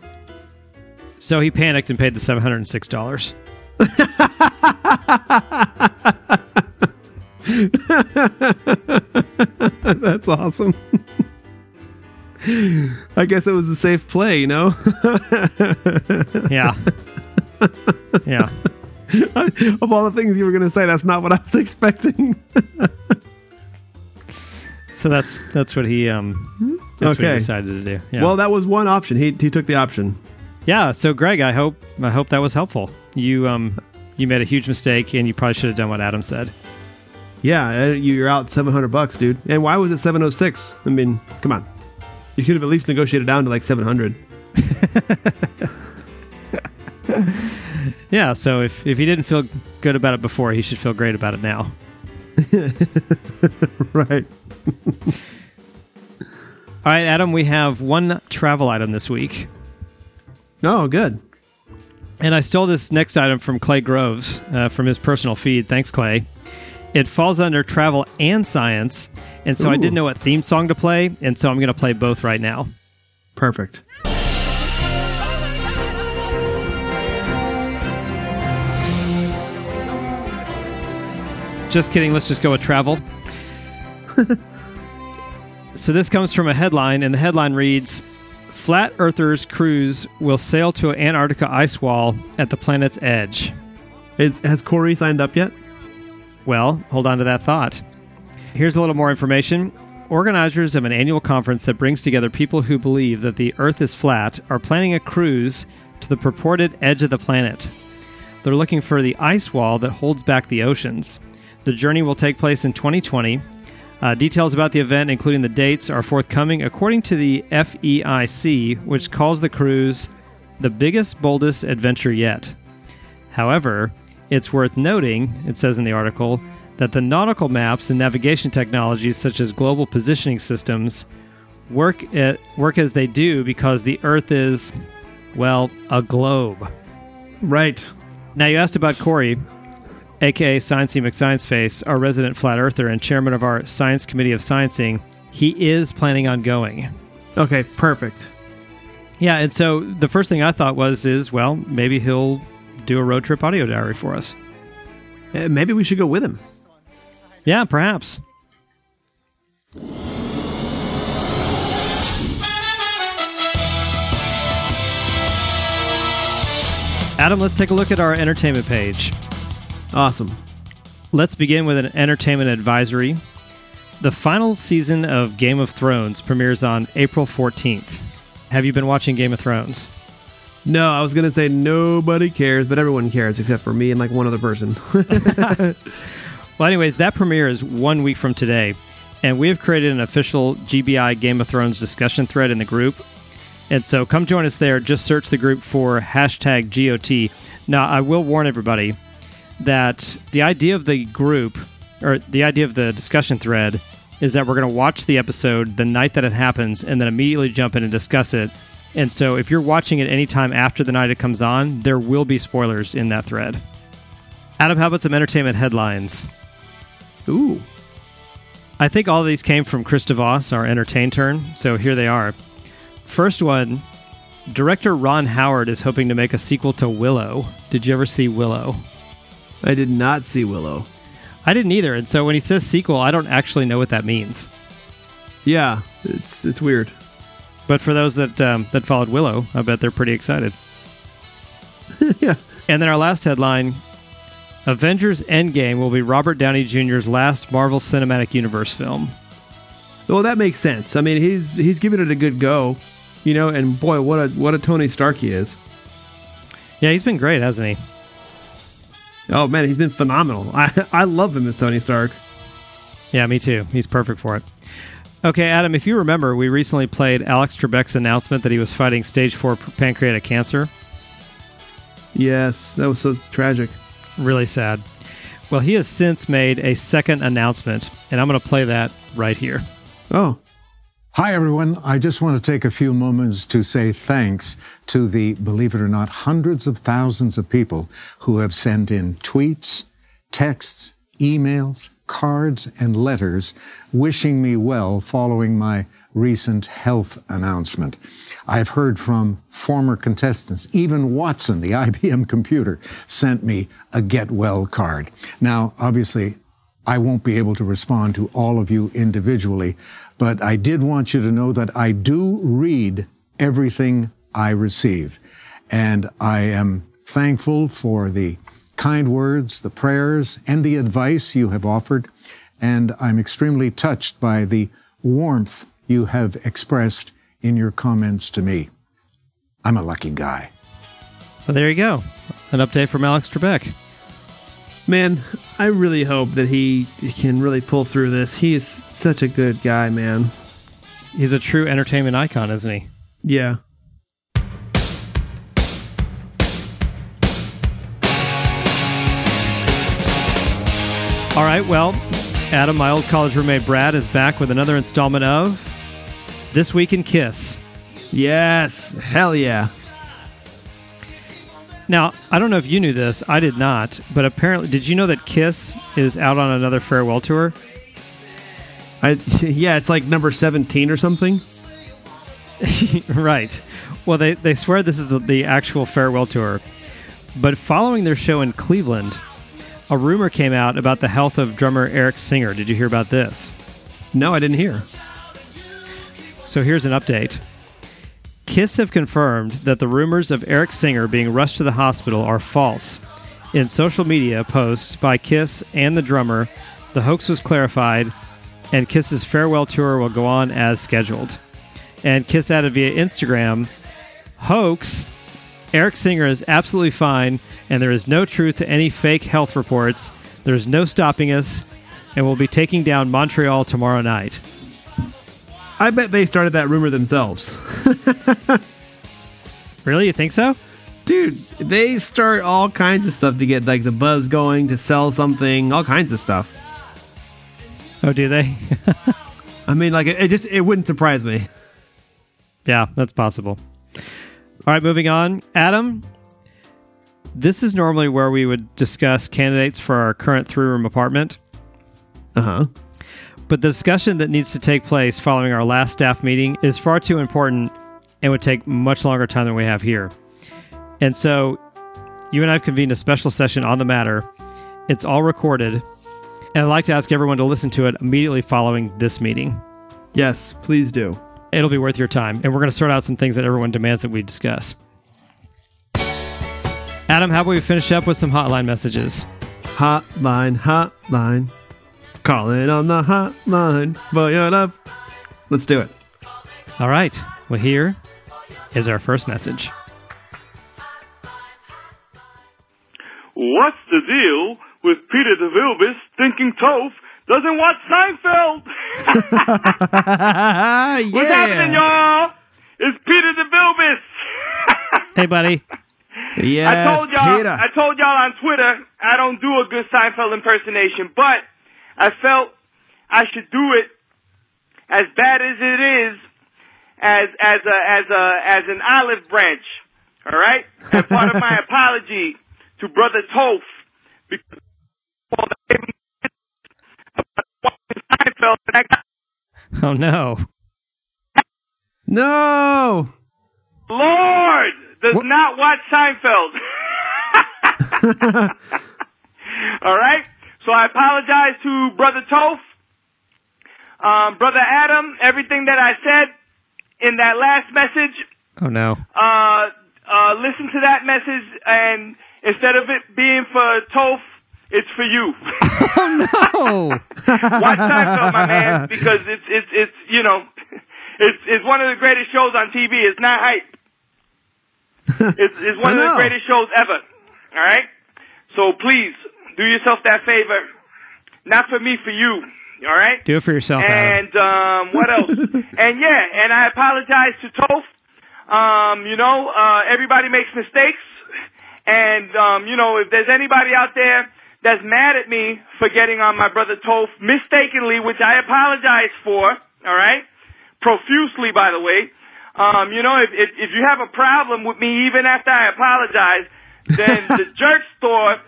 So he panicked and paid the seven hundred and six dollars. that's awesome. I guess it was a safe play, you know. Yeah. yeah. of all the things you were going to say, that's not what I was expecting. So that's that's what he um that's what he decided to do. Yeah. Well, that was one option. He he took the option. yeah. So Greg, I hope I hope that was helpful. You um you made a huge mistake, and you probably should have done what Adam said. Yeah, uh, you're out seven hundred bucks, dude. And why was it seven oh six? I mean, come on. You could have at least negotiated down to like seven hundred. Yeah. So if if he didn't feel good about it before, he should feel great about it now. right. All right, Adam. We have one travel item this week. Oh, good. And I stole this next item from Clay Groves uh, from his personal feed. Thanks, Clay. It falls under travel and science, and so I didn't know what theme song to play, and so I'm going to play both right now. Perfect. Just kidding. Let's just go with travel. so this comes from a headline, and the headline reads Flat Earthers cruise will sail to an Antarctica ice wall at the planet's edge. Is, has Corey signed up yet? Well, hold on to that thought. Here's a little more information. Organizers of an annual conference that brings together people who believe that the Earth is flat are planning a cruise to the purported edge of the planet. They're looking for the ice wall that holds back the oceans. The journey will take place in 2020. Uh, details about the event, including the dates, are forthcoming according to the FEIC, which calls the cruise the biggest, boldest adventure yet. However, it's worth noting, it says in the article, that the nautical maps and navigation technologies such as global positioning systems work at, work as they do because the Earth is, well, a globe. Right. Now you asked about Corey, aka Sciencey McScienceface, our resident flat earther and chairman of our science committee of sciencing. He is planning on going. Okay, perfect. Yeah, and so the first thing I thought was is well, maybe he'll do a road trip audio diary for us. Uh, maybe we should go with him. Yeah, perhaps. Adam, let's take a look at our entertainment page. Awesome. Let's begin with an entertainment advisory. The final season of Game of Thrones premieres on April 14th. Have you been watching Game of Thrones? No, I was going to say nobody cares, but everyone cares except for me and like one other person. Well, anyways, that premiere is one week from today, and we have created an official GBI Game of Thrones discussion thread in the group. And so come join us there. Just search the group for hashtag GOT. Now, I will warn everybody that the idea of the group, or the idea of the discussion thread, is that we're going to watch the episode the night that it happens and then immediately jump in and discuss it. And so if you're watching it anytime after the night it comes on, there will be spoilers in that thread. Adam, how about some entertainment headlines? Ooh. I think all of these came from Chris DeVos, our entertain turn. So here they are. First one director Ron Howard is hoping to make a sequel to Willow. Did you ever see Willow? I did not see Willow. I didn't either. And so when he says sequel, I don't actually know what that means. Yeah, it's it's weird. But for those that um, that followed Willow, I bet they're pretty excited. yeah. And then our last headline Avengers Endgame will be Robert Downey Jr.'s last Marvel Cinematic Universe film. Well, that makes sense. I mean, he's he's giving it a good go, you know. And boy, what a what a Tony Stark he is. Yeah, he's been great, hasn't he? Oh man, he's been phenomenal. I I love him as Tony Stark. Yeah, me too. He's perfect for it. Okay, Adam, if you remember, we recently played Alex Trebek's announcement that he was fighting stage four pancreatic cancer. Yes, that was so tragic. Really sad. Well, he has since made a second announcement, and I'm going to play that right here. Oh. Hi, everyone. I just want to take a few moments to say thanks to the, believe it or not, hundreds of thousands of people who have sent in tweets, texts, emails, cards, and letters wishing me well following my recent health announcement. I've heard from former contestants. Even Watson, the IBM computer, sent me a get well card. Now, obviously, I won't be able to respond to all of you individually, but I did want you to know that I do read everything I receive. And I am thankful for the kind words, the prayers, and the advice you have offered. And I'm extremely touched by the warmth you have expressed in your comments to me. I'm a lucky guy. Well, there you go. An update from Alex Trebek. Man, I really hope that he can really pull through this. He is such a good guy, man. He's a true entertainment icon, isn't he? Yeah. All right, well, Adam, my old college roommate Brad, is back with another installment of This Week in Kiss. Yes, hell yeah. Now, I don't know if you knew this. I did not, but apparently, did you know that Kiss is out on another farewell tour? I yeah, it's like number seventeen or something. right. Well, they they swear this is the, the actual farewell tour, but following their show in Cleveland, a rumor came out about the health of drummer Eric Singer. Did you hear about this? No, I didn't hear. So here's an update. Kiss have confirmed that the rumors of Eric Singer being rushed to the hospital are false. In social media posts by Kiss and the drummer, the hoax was clarified, and Kiss's farewell tour will go on as scheduled. And Kiss added via Instagram, hoax. Eric Singer is absolutely fine, and there is no truth to any fake health reports. There is no stopping us, and we'll be taking down Montreal tomorrow night. I bet they started that rumor themselves. really? You think so? Dude, they start all kinds of stuff to get like the buzz going, to sell something, all kinds of stuff. Oh, do they? I mean, like it, it just it wouldn't surprise me. Yeah, that's possible. All right, moving on. Adam, this is normally where we would discuss candidates for our current three room apartment. Uh huh. But the discussion that needs to take place following our last staff meeting is far too important and would take much longer time than we have here. And so, you and I have convened a special session on the matter. It's all recorded, and I'd like to ask everyone to listen to it immediately following this meeting. Yes, please do. It'll be worth your time, and we're going to sort out some things that everyone demands that we discuss. Adam, how about we finish up with some hotline messages? Hotline, hotline. Calling on the hotline for your love. Let's do it. All right. Well, here is our first message. What's the deal with Peter DeVilbus thinking Toph doesn't watch Seinfeld? What's happening, y'all? It's Peter DeVilbus. hey, buddy. Yes, I told y'all. Peter. I told y'all on Twitter I don't do a good Seinfeld impersonation, but I felt I should do it as bad as it is as as a as a as an olive branch. All right, as part of my apology to Brother Toph because all the about watching Seinfeld and I got Oh, no. No. Lord does not watch Seinfeld. All right. So I apologize to Brother Toph, um, Brother Adam. Everything that I said in that last message, Oh, no. uh, uh, listen to that message, and instead of it being for Toph, it's for you. Oh, no. Watch Seinfeld, my man, because it's it's it's you know, it's it's one of the greatest shows on TV. It's not hype. It's it's one of the greatest shows ever. All right. So please do yourself that favor. Not for me, for you. All right. Do it for yourself. And um, what else? and yeah, and I apologize to Toph. Um, you know, uh, everybody makes mistakes, and um, you know, if there's anybody out there that's mad at me for getting on my brother Toph mistakenly, which I apologize for. All right, profusely, by the way. Um, you know, if, if if you have a problem with me, even after I apologize, then the jerk store.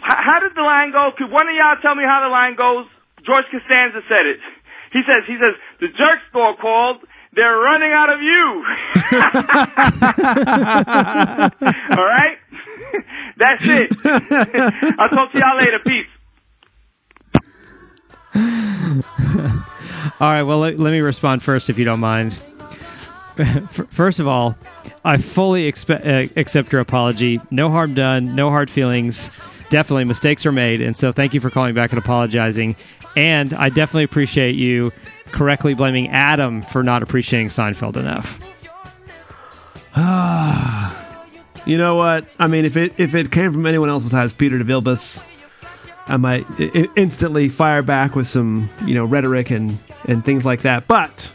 How, did the line go? Could one of y'all tell me how the line goes? George Costanza said it. He says, he says, the jerk store called. They're running out of you. All right? That's it. I'll talk to y'all later. Peace. All right. Well, let, let me respond first, if you don't mind. First of all, I fully expe- uh, accept your apology. No harm done. No hard feelings. Definitely mistakes are made, and so thank you for calling back and apologizing. And I definitely appreciate you correctly blaming Adam for not appreciating Seinfeld enough. you know what? I mean, if it if it came from anyone else besides Peter DeVilbus, I might I- instantly fire back with some you know rhetoric and and things like that. But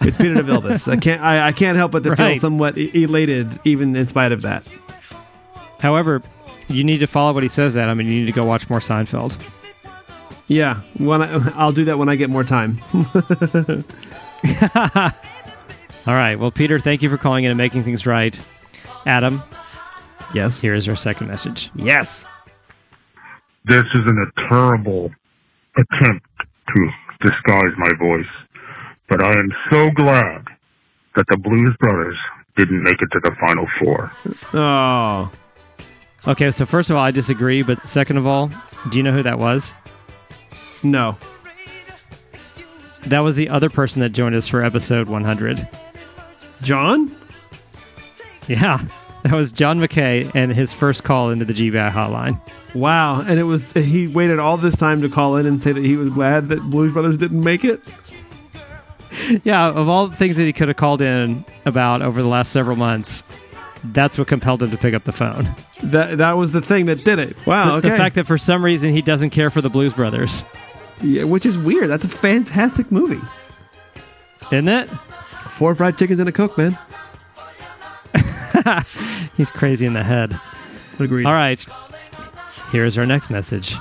it's Peter DeVilbus. I can't I, I can't help but to feel somewhat elated even in spite of that. However, you need to follow what he says, Adam, and you need to go watch more Seinfeld. Yeah, when I, I'll do that when I get more time. All right. Well, Peter, thank you for calling in and making things right. Adam. Yes. Here is our second message. Yes. This isn't a terrible attempt to disguise my voice, but I am so glad that the Blues Brothers didn't make it to the Final Four. Oh. Okay, so first of all, I disagree, but second of all, do you know who that was? No. That was the other person that joined us for episode 100. John? Yeah, that was John McKay and his first call into the GBI hotline. Wow, and it was he waited all this time to call in and say that he was glad that Blues Brothers didn't make it. Yeah, of all the things that he could have called in about over the last several months, That's what compelled him to pick up the phone. That that was the thing that did it. Wow. The, okay. the fact that for some reason he doesn't care for the Blues Brothers. yeah, which is weird. That's a fantastic movie. Isn't it? Four fried chickens and a coke, man. He's crazy in the head. Agreed. All right. Here's our next message.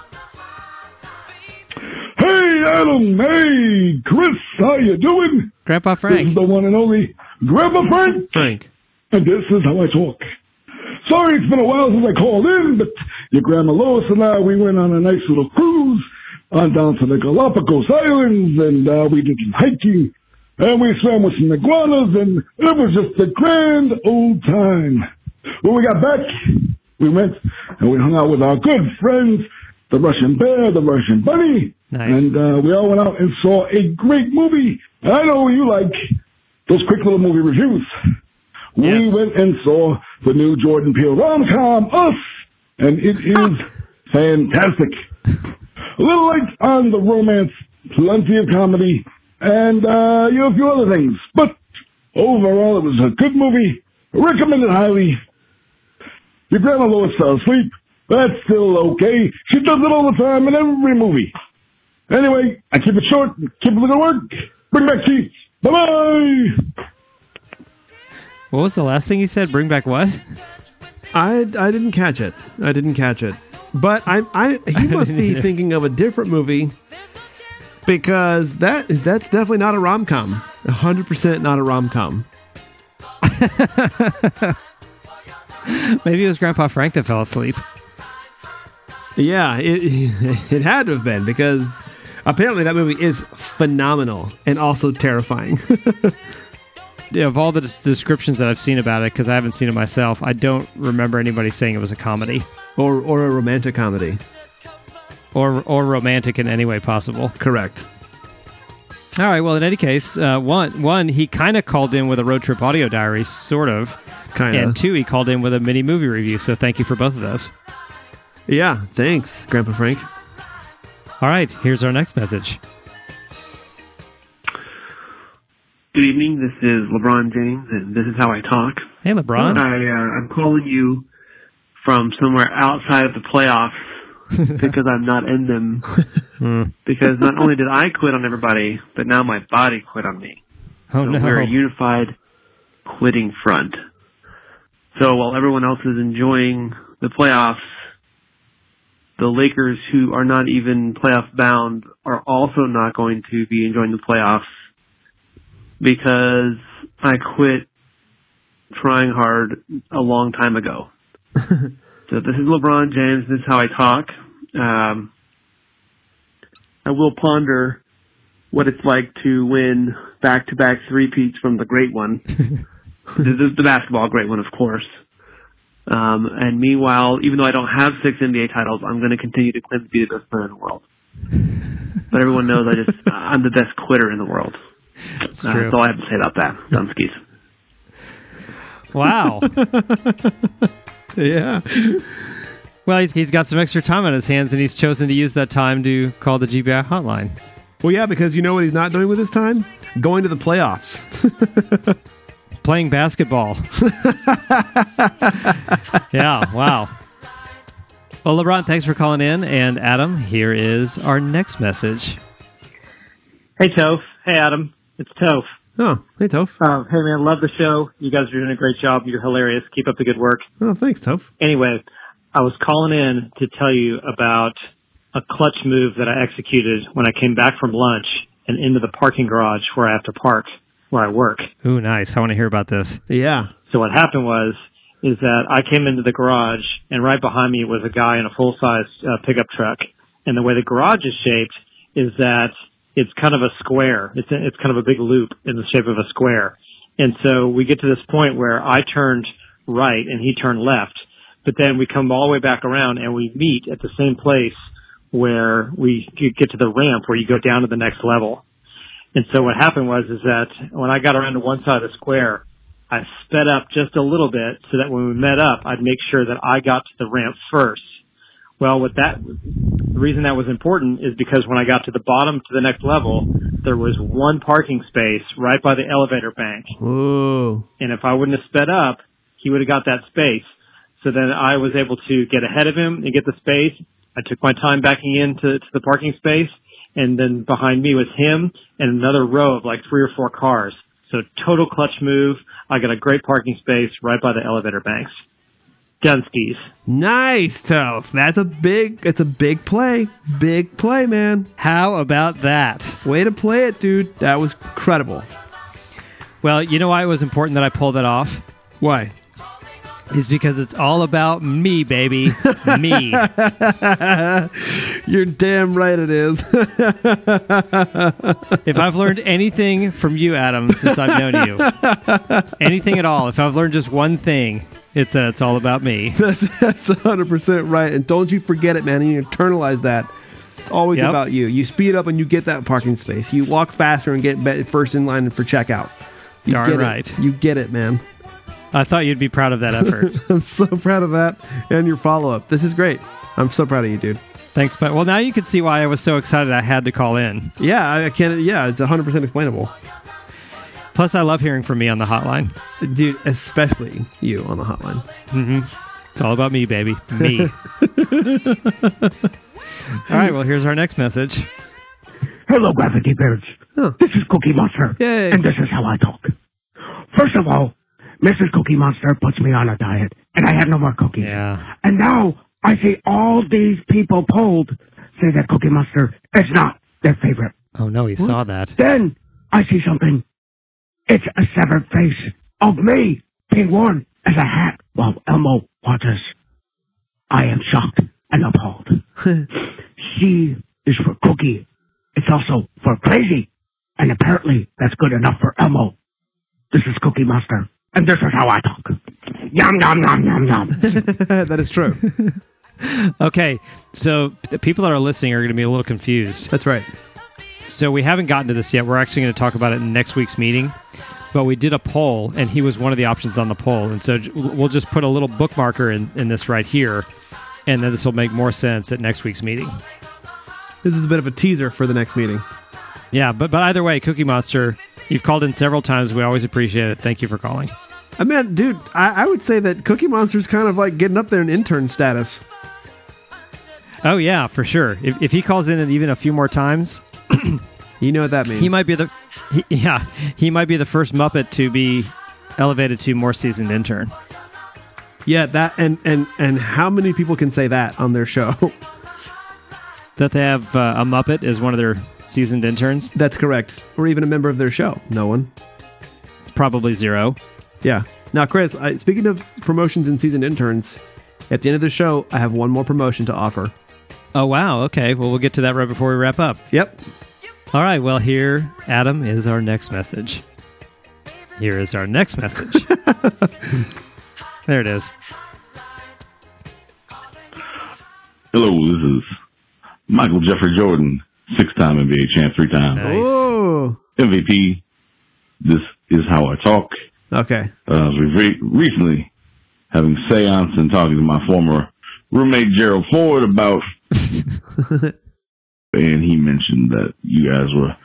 Hey, Adam. Hey, Chris. How you doing? Grandpa This Frank. is the one and only Grandpa Frank. Frank. And this is how I talk. Sorry it's been a while since I called in, but your Grandma Lois and I, we went on a nice little cruise on down to the Galapagos Islands, and uh, we did some hiking, and we swam with some iguanas, and it was just a grand old time. When we got back, we went and we hung out with our good friends, the Russian bear, the Russian bunny, Nice. and uh, we all went out and saw a great movie. I know you like those quick little movie reviews. We went and saw the new Jordan Peele rom-com, Us, and it is fantastic. A little light on the romance, plenty of comedy, and uh, you know a few other things. But overall, it was a good movie. Recommended highly. Your grandma Lois fell asleep. That's still okay. She does it all the time in every movie. Anyway, I keep it short, keep it to work. Bring back cheese. Bye bye. What was the last thing he said? Bring back what? I I didn't catch it. I didn't catch it. But I I he must be either. thinking of a different movie because that that's definitely not a rom com. hundred percent not a rom com. Maybe it was Grandpa Frank that fell asleep. Yeah, it it had to have been because apparently that movie is phenomenal and also terrifying. Of all the des- descriptions that I've seen about it, because I haven't seen it myself, I don't remember anybody saying it was a comedy or or a romantic comedy. or or romantic in any way possible. Correct. All right. Well, in any case, uh, one one he kind of called in with a road trip audio diary, sort of, Kinda. and two he called in with a mini movie review. So thank you for both of those. Yeah, thanks, Grandpa Frank. All right. Here's our next message. Good evening. This is LeBron James, and this is how I talk. Hey, LeBron. I, uh, I'm calling you from somewhere outside of the playoffs because I'm not in them. Because not only did I quit on everybody, but now my body quit on me. Oh So no. We're a unified quitting front. So while everyone else is enjoying the playoffs, the Lakers, who are not even playoff bound, are also not going to be enjoying the playoffs because I quit trying hard a long time ago. so this is LeBron James. This is how I talk. Um, I will ponder what it's like to win back-to-back three-peats from the great one, the, the, the basketball great one, of course. Um, and meanwhile, even though I don't have six NBA titles, I'm going to continue to claim to be the best player in the world. But everyone knows I just I'm the best quitter in the world. That's Uh, true. That's all I have to say about that. Dunskies. Wow. yeah. Well, he's, he's got some extra time on his hands, and he's chosen to use that time to call the GBI hotline. Well, yeah, because you know what he's not doing with his time? Going to the playoffs. Playing basketball. yeah, wow. Well, LeBron, thanks for calling in. And Adam, here is our next message. Hey, Toph. Hey, Adam. It's Toph. Oh, hey, Toph. Uh, hey, man. Love the show. You guys are doing a great job. You're hilarious. Keep up the good work. Oh, thanks, Toph. Anyway, I was calling in to tell you about a clutch move that I executed when I came back from lunch and into the parking garage where I have to park where I work. Ooh, nice. I want to hear about this. Yeah. So what happened was, is that I came into the garage and right behind me was a guy in a full size uh, pickup truck. And the way the garage is shaped is that it's kind of a square. It's a, it's kind of a big loop in the shape of a square. And so we get to this point where I turned right and he turned left, but then we come all the way back around and we meet at the same place where we get to the ramp where you go down to the next level. And so what happened was is that when I got around to one side of the square, I sped up just a little bit so that when we met up, I'd make sure that I got to the ramp first. Well, with that, the reason that was important is because when I got to the bottom to the next level, there was one parking space right by the elevator bank. Ooh. And if I wouldn't have sped up, he would have got that space. So then I was able to get ahead of him and get the space. I took my time backing into to the parking space, and then behind me was him and another row of like three or four cars. So total clutch move. I got a great parking space right by the elevator banks. Dunskies. Nice, Toph. That's a big. It's a big play. Big play, man. How about that? Way to play it, dude. That was incredible. Well, you know why it was important that I pulled that off? Why? Is because it's all about me, baby. me. You're damn right it is. if I've learned anything from you, Adam, since I've known you, anything at all, if I've learned just one thing, it's uh, it's all about me. That's that's 100 percent right. And don't you forget it, man. And you internalize that. It's always Yep. about you. You speed up and you get that parking space. You walk faster and get first in line for checkout. You Darn get it. You get it, man. I thought you'd be proud of that effort. I'm so proud of that and your follow up. This is great. I'm so proud of you, dude. Thanks, but well, now you can see why I was so excited I had to call in. Yeah, I can't. Yeah, it's 100 percent explainable, Plus, I love hearing from me on the hotline. dude. Especially you on the hotline. hmm It's all about me, baby. Me. all right. Well, here's our next message. Hello, Gravity Bears. This is Cookie Monster, and this is how I talk. First of all, Mrs. Cookie Monster puts me on a diet, and I have no more cookies. Yeah. And now I see all these people polled say that Cookie Monster is not their favorite. Oh no, he saw that. Then I see something. It's a severed face of me being worn as a hat while Elmo watches. I am shocked and appalled. C is for Cookie. It's also for Crazy. And apparently that's good enough for Elmo. This is Cookie Monster. And this is how I talk. Yum, yum, yum, yum, yum. that is true. Okay, so the people that are listening are going to be a little confused. That's right. So we haven't gotten to this yet. We're actually going to talk about it in next week's meeting. But we did a poll, and he was one of the options on the poll. And so we'll just put a little bookmarker in, in this right here, and then this will make more sense at next week's meeting. This is a bit of a teaser for the next meeting. Yeah, but but either way, Cookie Monster, you've called in several times. We always appreciate it. Thank you for calling. Uh, I mean, dude, I, I would say that Cookie Monster's kind of like getting up there in intern status. Oh yeah, for sure. If, if he calls in even a few more times, you know what that means. He might be the he, yeah he might be the first Muppet to be elevated to more seasoned intern. Yeah, that and and and how many people can say that on their show? That they have uh, a Muppet as one of their seasoned interns. That's correct. Or even a member of their show. No one. Probably zero. Yeah. Now, Chris, I, speaking of promotions and seasoned interns, at the end of the show, I have one more promotion to offer. Oh wow. Okay. Well, we'll get to that right before we wrap up. Yep. All right. Well, here, Adam, is our next message. Here is our next message. there it is. Hello, this is Michael Jeffrey Jordan, six-time NBA champ, three-time Oh. MVP. This is how I talk. Okay. Uh, I was re- recently having seance and talking to my former roommate Gerald Ford about, and he mentioned that you guys were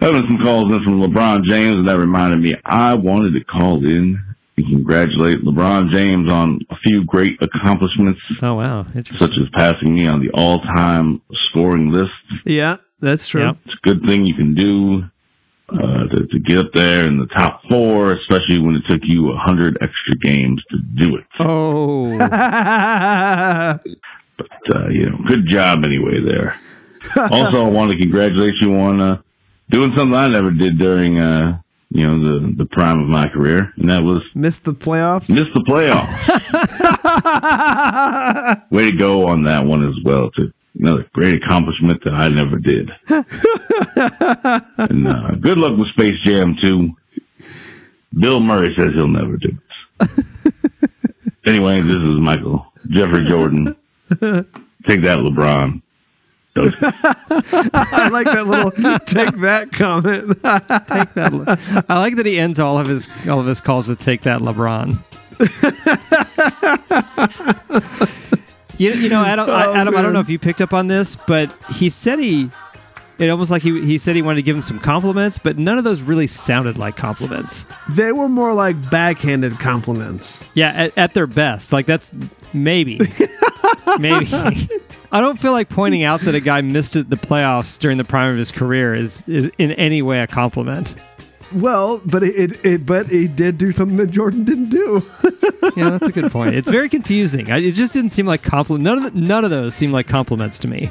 having some calls in from LeBron James, and that reminded me I wanted to call in and congratulate LeBron James on a few great accomplishments. Oh wow, such as passing me on the all-time scoring list. Yeah, that's true. It's a good thing you can do uh, to, to get up there in the top four, especially when it took you a hundred extra games to do it. Oh. But uh, you know, good job anyway there. also, I want to congratulate you on uh, doing something I never did during uh, you know the the prime of my career, and that was Missed the playoffs? miss the playoffs. Way to go on that one as well. To another great accomplishment that I never did. and uh, good luck with Space Jam 2. Bill Murray says he'll never do it. anyway, this is Michael Jeffrey Jordan. Take that, LeBron. I like that little take that comment. take that. I like that he ends all of his all of his calls with "Take that, LeBron." You, you know, Adam. Oh, I, Oh, Adam, I don't know if you picked up on this, but he said he it almost like he he said he wanted to give him some compliments, but none of those really sounded like compliments. They were more like backhanded compliments. Yeah, at, at their best. Like that's maybe, maybe. I don't feel like pointing out that a guy missed the playoffs during the prime of his career is, is in any way a compliment. Well, but it, it, it but he did do something that Jordan didn't do. Yeah, that's a good point. It's very confusing. I, it just didn't seem like compliment. None of the, none of those seem like compliments to me.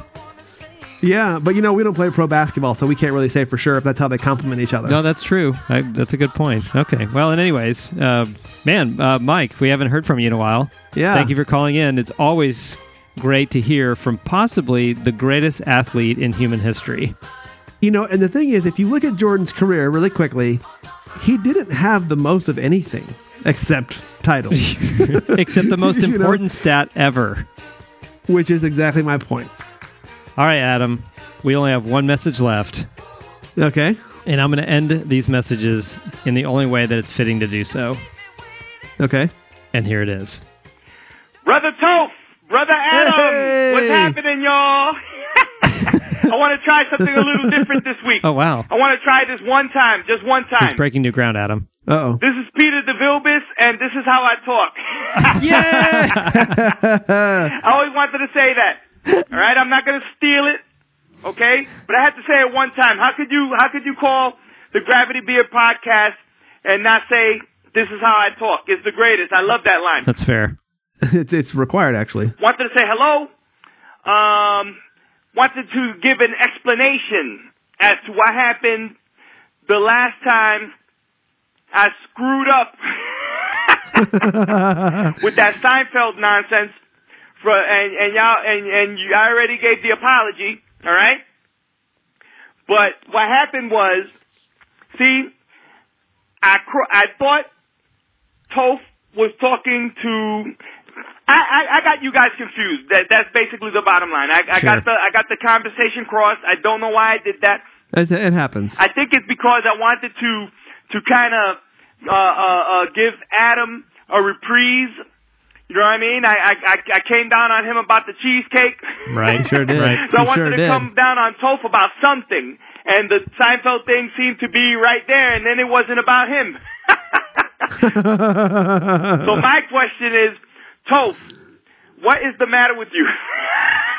yeah, but you know we don't play pro basketball, so we can't really say for sure if that's how they compliment each other. No, that's true. I, that's a good point. Okay. Well, and anyways, uh, man, uh, Mike, we haven't heard from you in a while. Yeah. Thank you for calling in. It's always great to hear from possibly the greatest athlete in human history. You know, and the thing is, if you look at Jordan's career really quickly, he didn't have the most of anything except titles, Except the most You know? important stat ever. which is exactly my point. All right, Adam. We only have one message left. Okay. And I'm going to end these messages in the only way that it's fitting to do so. Okay. And here it is. Brother Toph, Brother Adam, Hey! what's happening, y'all? I want to try something a little different this week. Oh, wow. I want to try this one time, just one time. He's breaking new ground, Adam. Uh oh. This is Peter DeVilbus, and this is how I talk. Yeah! I always wanted to say that. All right, I'm not going to steal it, okay? But I had to say it one time. How could you? How could you call the Gravity Beard podcast and not say this is how I talk? It's the greatest. I love that line. That's fair. it's it's required actually. wanted to say hello. Um, wanted to give an explanation as to what happened the last time I screwed up with that Seinfeld nonsense. For and and y'all and and you I already gave the apology. All right. But what happened was, see, I I thought Toph was talking to. I, I, I got you guys confused. That that's basically the bottom line. I, I Sure. got the I got the conversation crossed. I don't know why I did that. It, it happens. I think it's because I wanted to to kind of uh, uh, uh, give Adam a reprise. You know what I mean? I, I I I came down on him about the cheesecake. Right. Sure did. Right. So I wanted sure to did. come down on Toph about something, and the Seinfeld thing seemed to be right there, and then it wasn't about him. so my question is, Toph, what is the matter with you?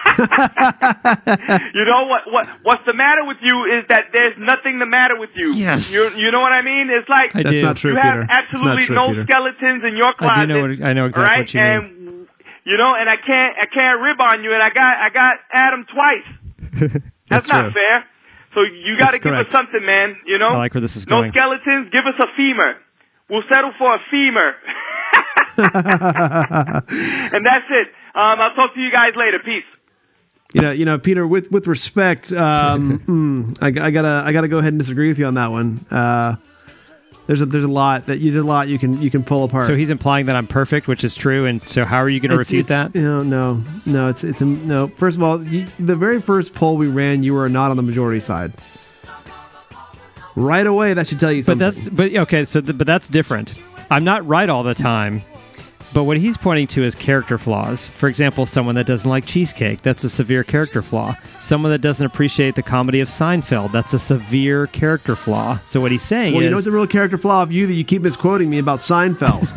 you know what? What what's the matter with you is that there's nothing the matter with you. Yes. You you know what I mean? It's like I That's do. not true, you have Peter. It's not absolutely true, no Peter. skeletons in your closet. I do know what I know exactly right? what you mean. and you know, and I can't I can't rib on you, and I got I got Adam twice. That's, That's not fair. So you got to give correct. us something, man. You know, I like where this is no going. skeletons. Give us a femur. We'll settle for a femur, and that's it. Um, I'll talk to you guys later. Peace. You know, you know, Peter. With with respect, um, mm, I, I gotta I gotta go ahead and disagree with you on that one. Uh, there's a there's a lot that you there's a lot you can you can pull apart. So he's implying that I'm perfect, which is true. And so, how are you going to refute it's- that? No, no, no. It's it's a, no. First of all, you, the very first poll we ran, you were not on the majority side. Right away, that should tell you something. But that's but okay. So, th- but that's different. I'm not right all the time. But what he's pointing to is character flaws. For example, someone that doesn't like cheesecake, that's a severe character flaw. Someone that doesn't appreciate the comedy of Seinfeld, that's a severe character flaw. So what he's saying Well, is Well, you know what's a real character flaw of you that you keep misquoting me about Seinfeld.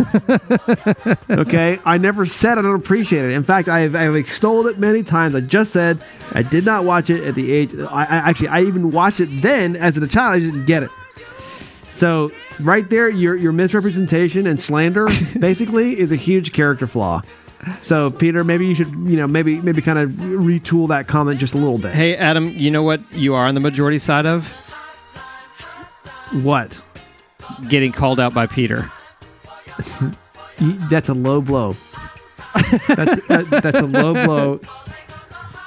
okay, I never said I don't appreciate it. In fact, I have, I have extolled it many times. I just said I did not watch it at the age. I, I actually I even watched it then as a child. I didn't get it. So right there, your your misrepresentation and slander basically is a huge character flaw. So Peter, maybe you should you know maybe maybe kind of retool that comment just a little bit. Hey Adam, you know what you are on the majority side of? What? Getting called out by Peter. That's a low blow. that's, that, that's a low blow.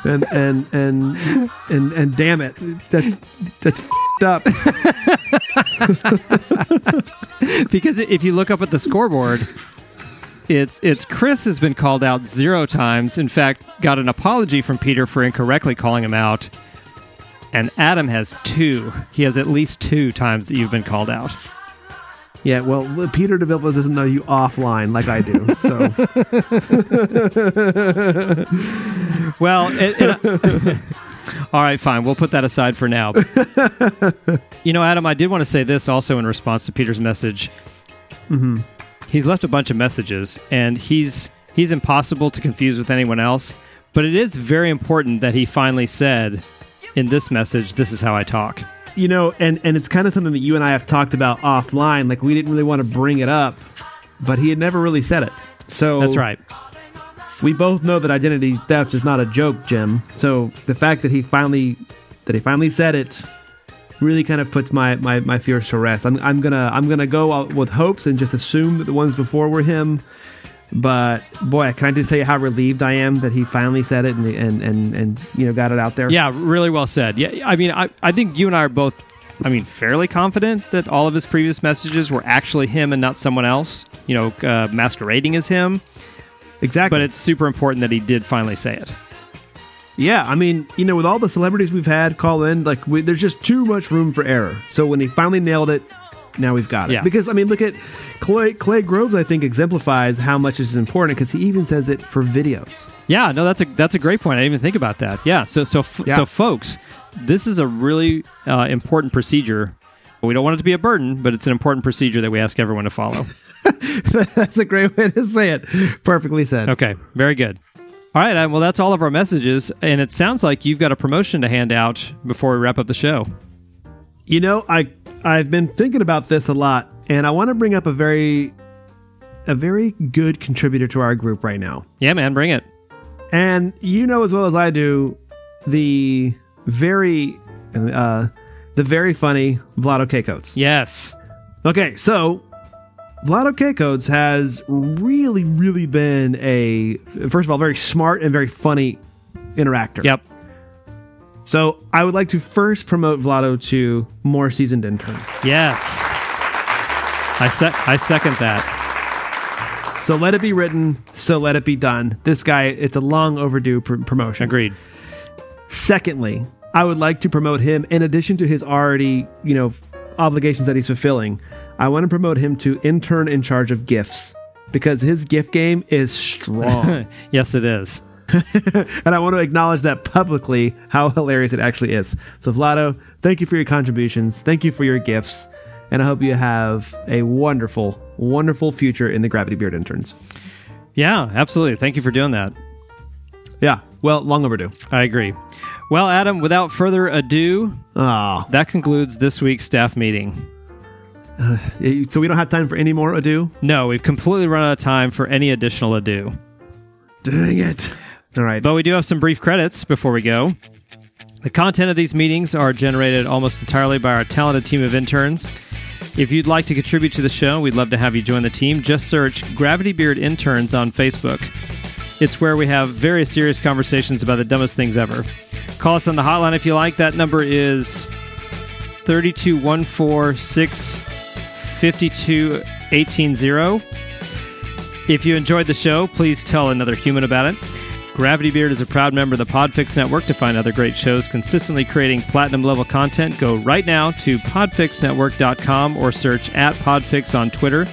And and and and and damn it, that's that's up. because if you look up at the scoreboard, it's it's Chris has been called out zero times. In fact, got an apology from Peter for incorrectly calling him out. And Adam has two. He has at least two times that you've been called out. Yeah, well, Peter DeVilpa doesn't know you offline like I do. So Well, it, it- All right, fine. We'll put that aside for now. you know, Adam, I did want to say this also in response to Peter's message. Mm-hmm. He's left a bunch of messages, and he's he's impossible to confuse with anyone else. But it is very important that he finally said in this message, "This is how I talk." You know, and and it's kind of something that you and I have talked about offline. Like we didn't really want to bring it up, but he had never really said it. So That's right. We both know that identity theft is not a joke, Jim. So the fact that he finally that he finally said it really kind of puts my, my, my fears to rest. I'm, I'm gonna I'm gonna go out with hopes and just assume that the ones before were him. But boy, can I just tell you how relieved I am that he finally said it and and and, and you know got it out there. Yeah, really well said. Yeah, I mean, I, I think you and I are both, I mean, fairly confident that all of his previous messages were actually him and not someone else, you know, uh, masquerading as him. Exactly. But it's super important that he did finally say it. Yeah, I mean, you know, with all the celebrities we've had call in, like, we, there's just too much room for error. So when he finally nailed it, now we've got it. Yeah. Because I mean, look at Clay, Clay Groves. I think exemplifies how much this is important because he even says it for videos. Yeah, no, that's a that's a great point. I didn't even think about that. Yeah, so so f- Yeah. so folks, this is a really uh, important procedure. We don't want it to be a burden, but it's an important procedure that we ask everyone to follow. That's a great way to say it. Perfectly said. Okay, very good. All right, well, that's all of our messages, and it sounds like you've got a promotion to hand out before we wrap up the show. You know, I I've been thinking about this a lot, and I want to bring up a very a very good contributor to our group right now. Yeah, man, bring it. And you know as well as I do, the very uh, the very funny Vlado K Coates. Yes. Okay, so Vlado K Coates has really, really been a first of all very smart and very funny interactor. Yep. So I would like to first promote Vlado to more seasoned intern. Yes. I sec- I second that. So let it be written. So let it be done. This guy, it's a long overdue pr- promotion. Agreed. Secondly, I would like to promote him in addition to his already, you know, obligations that he's fulfilling. I want to promote him to intern in charge of gifts because his gift game is strong. yes, it is. and I want to acknowledge that publicly how hilarious it actually is. So, Vlado, thank you for your contributions. Thank you for your gifts. And I hope you have a wonderful, wonderful future in the Gravity Beard interns. Yeah, absolutely. Thank you for doing that. Yeah, well, long overdue. I agree. Well, Adam, without further ado, that concludes this week's staff meeting. Uh, so we don't have time for any more ado? No, we've completely run out of time for any additional ado. Dang it. All right. But we do have some brief credits before we go. The content of these meetings are generated almost entirely by our talented team of interns. If you'd like to contribute to the show, we'd love to have you join the team. Just search Gravity Beard Interns on Facebook. It's where we have very serious conversations about the dumbest things ever. Call us on the hotline if you like. That number is 32146 If you enjoyed the show, please tell another human about it. Gravity Beard is a proud member of the Podfix Network. To find other great shows consistently creating platinum level content, go right now to podfixnetwork.com or search at Podfix on Twitter.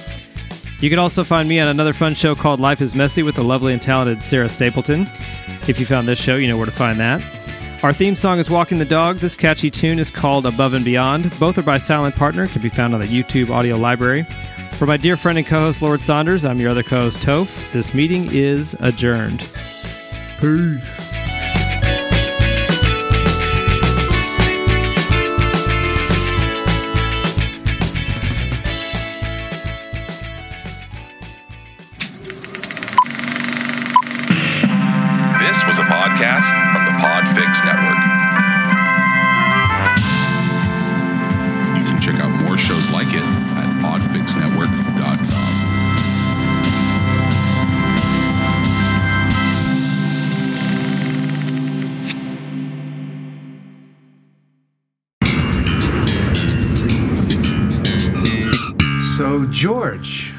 You can also find me on another fun show called Life is Messy with the lovely and talented Sarah Stapleton. If you found this show, you know where to find that. Our theme song is Walking the Dog. This catchy tune is called Above and Beyond. Both are by Silent Partner, can be found on the YouTube audio library. For my dear friend and co host, Lord Saunders, I'm your other co host, Toph. This meeting is adjourned. Peace. George,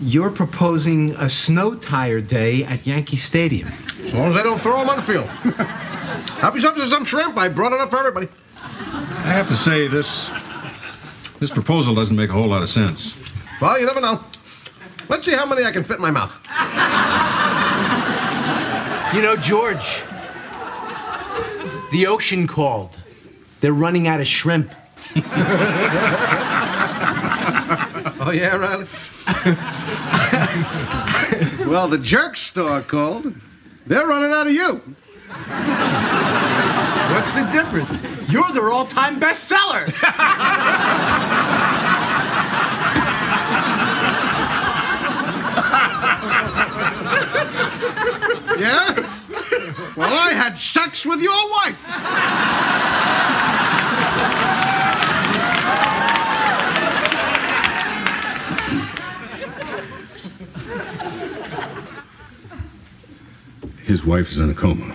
you're proposing a snow tire day at Yankee Stadium. As long as I don't throw them on the field. Help yourself to some shrimp. I brought enough for everybody. I have to say, this this proposal doesn't make a whole lot of sense. Well, you never know. Let's see how many I can fit in my mouth. You know, George, The ocean called. They're running out of shrimp. Oh, yeah, Riley? well, the jerk store called. They're running out of you. What's the difference? You're their all-time bestseller. Yeah? Well, I had sex with your wife. His wife is in a coma.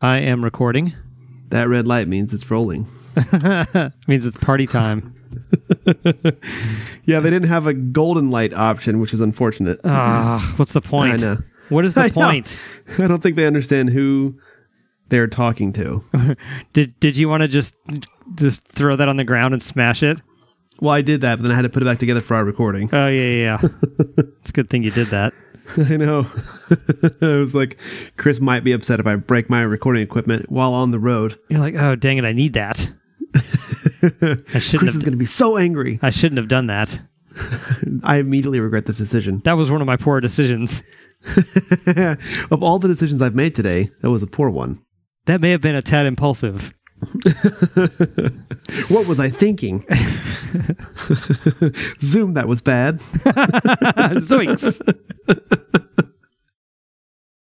I am recording. That red light means it's rolling. means it's party time. Yeah, they didn't have a golden light option, which is unfortunate. Ah, what's the point? I know. What is the I know. point? I don't think they understand who they're talking to. Did Did you want to just just throw that on the ground and smash it? Well, I did that, but then I had to put it back together for our recording. Oh yeah, yeah. yeah. it's a good thing you did that. I know. I was like, Chris might be upset if I break my recording equipment while on the road. You're like, oh dang it, I need that. I shouldn't Chris have. is going to be so angry. I shouldn't have done that. I immediately regret this decision. That was one of my poor decisions. of all the decisions I've made today, that was a poor one. That may have been a tad impulsive. What was I thinking? Zoom, that was bad. Zoinks.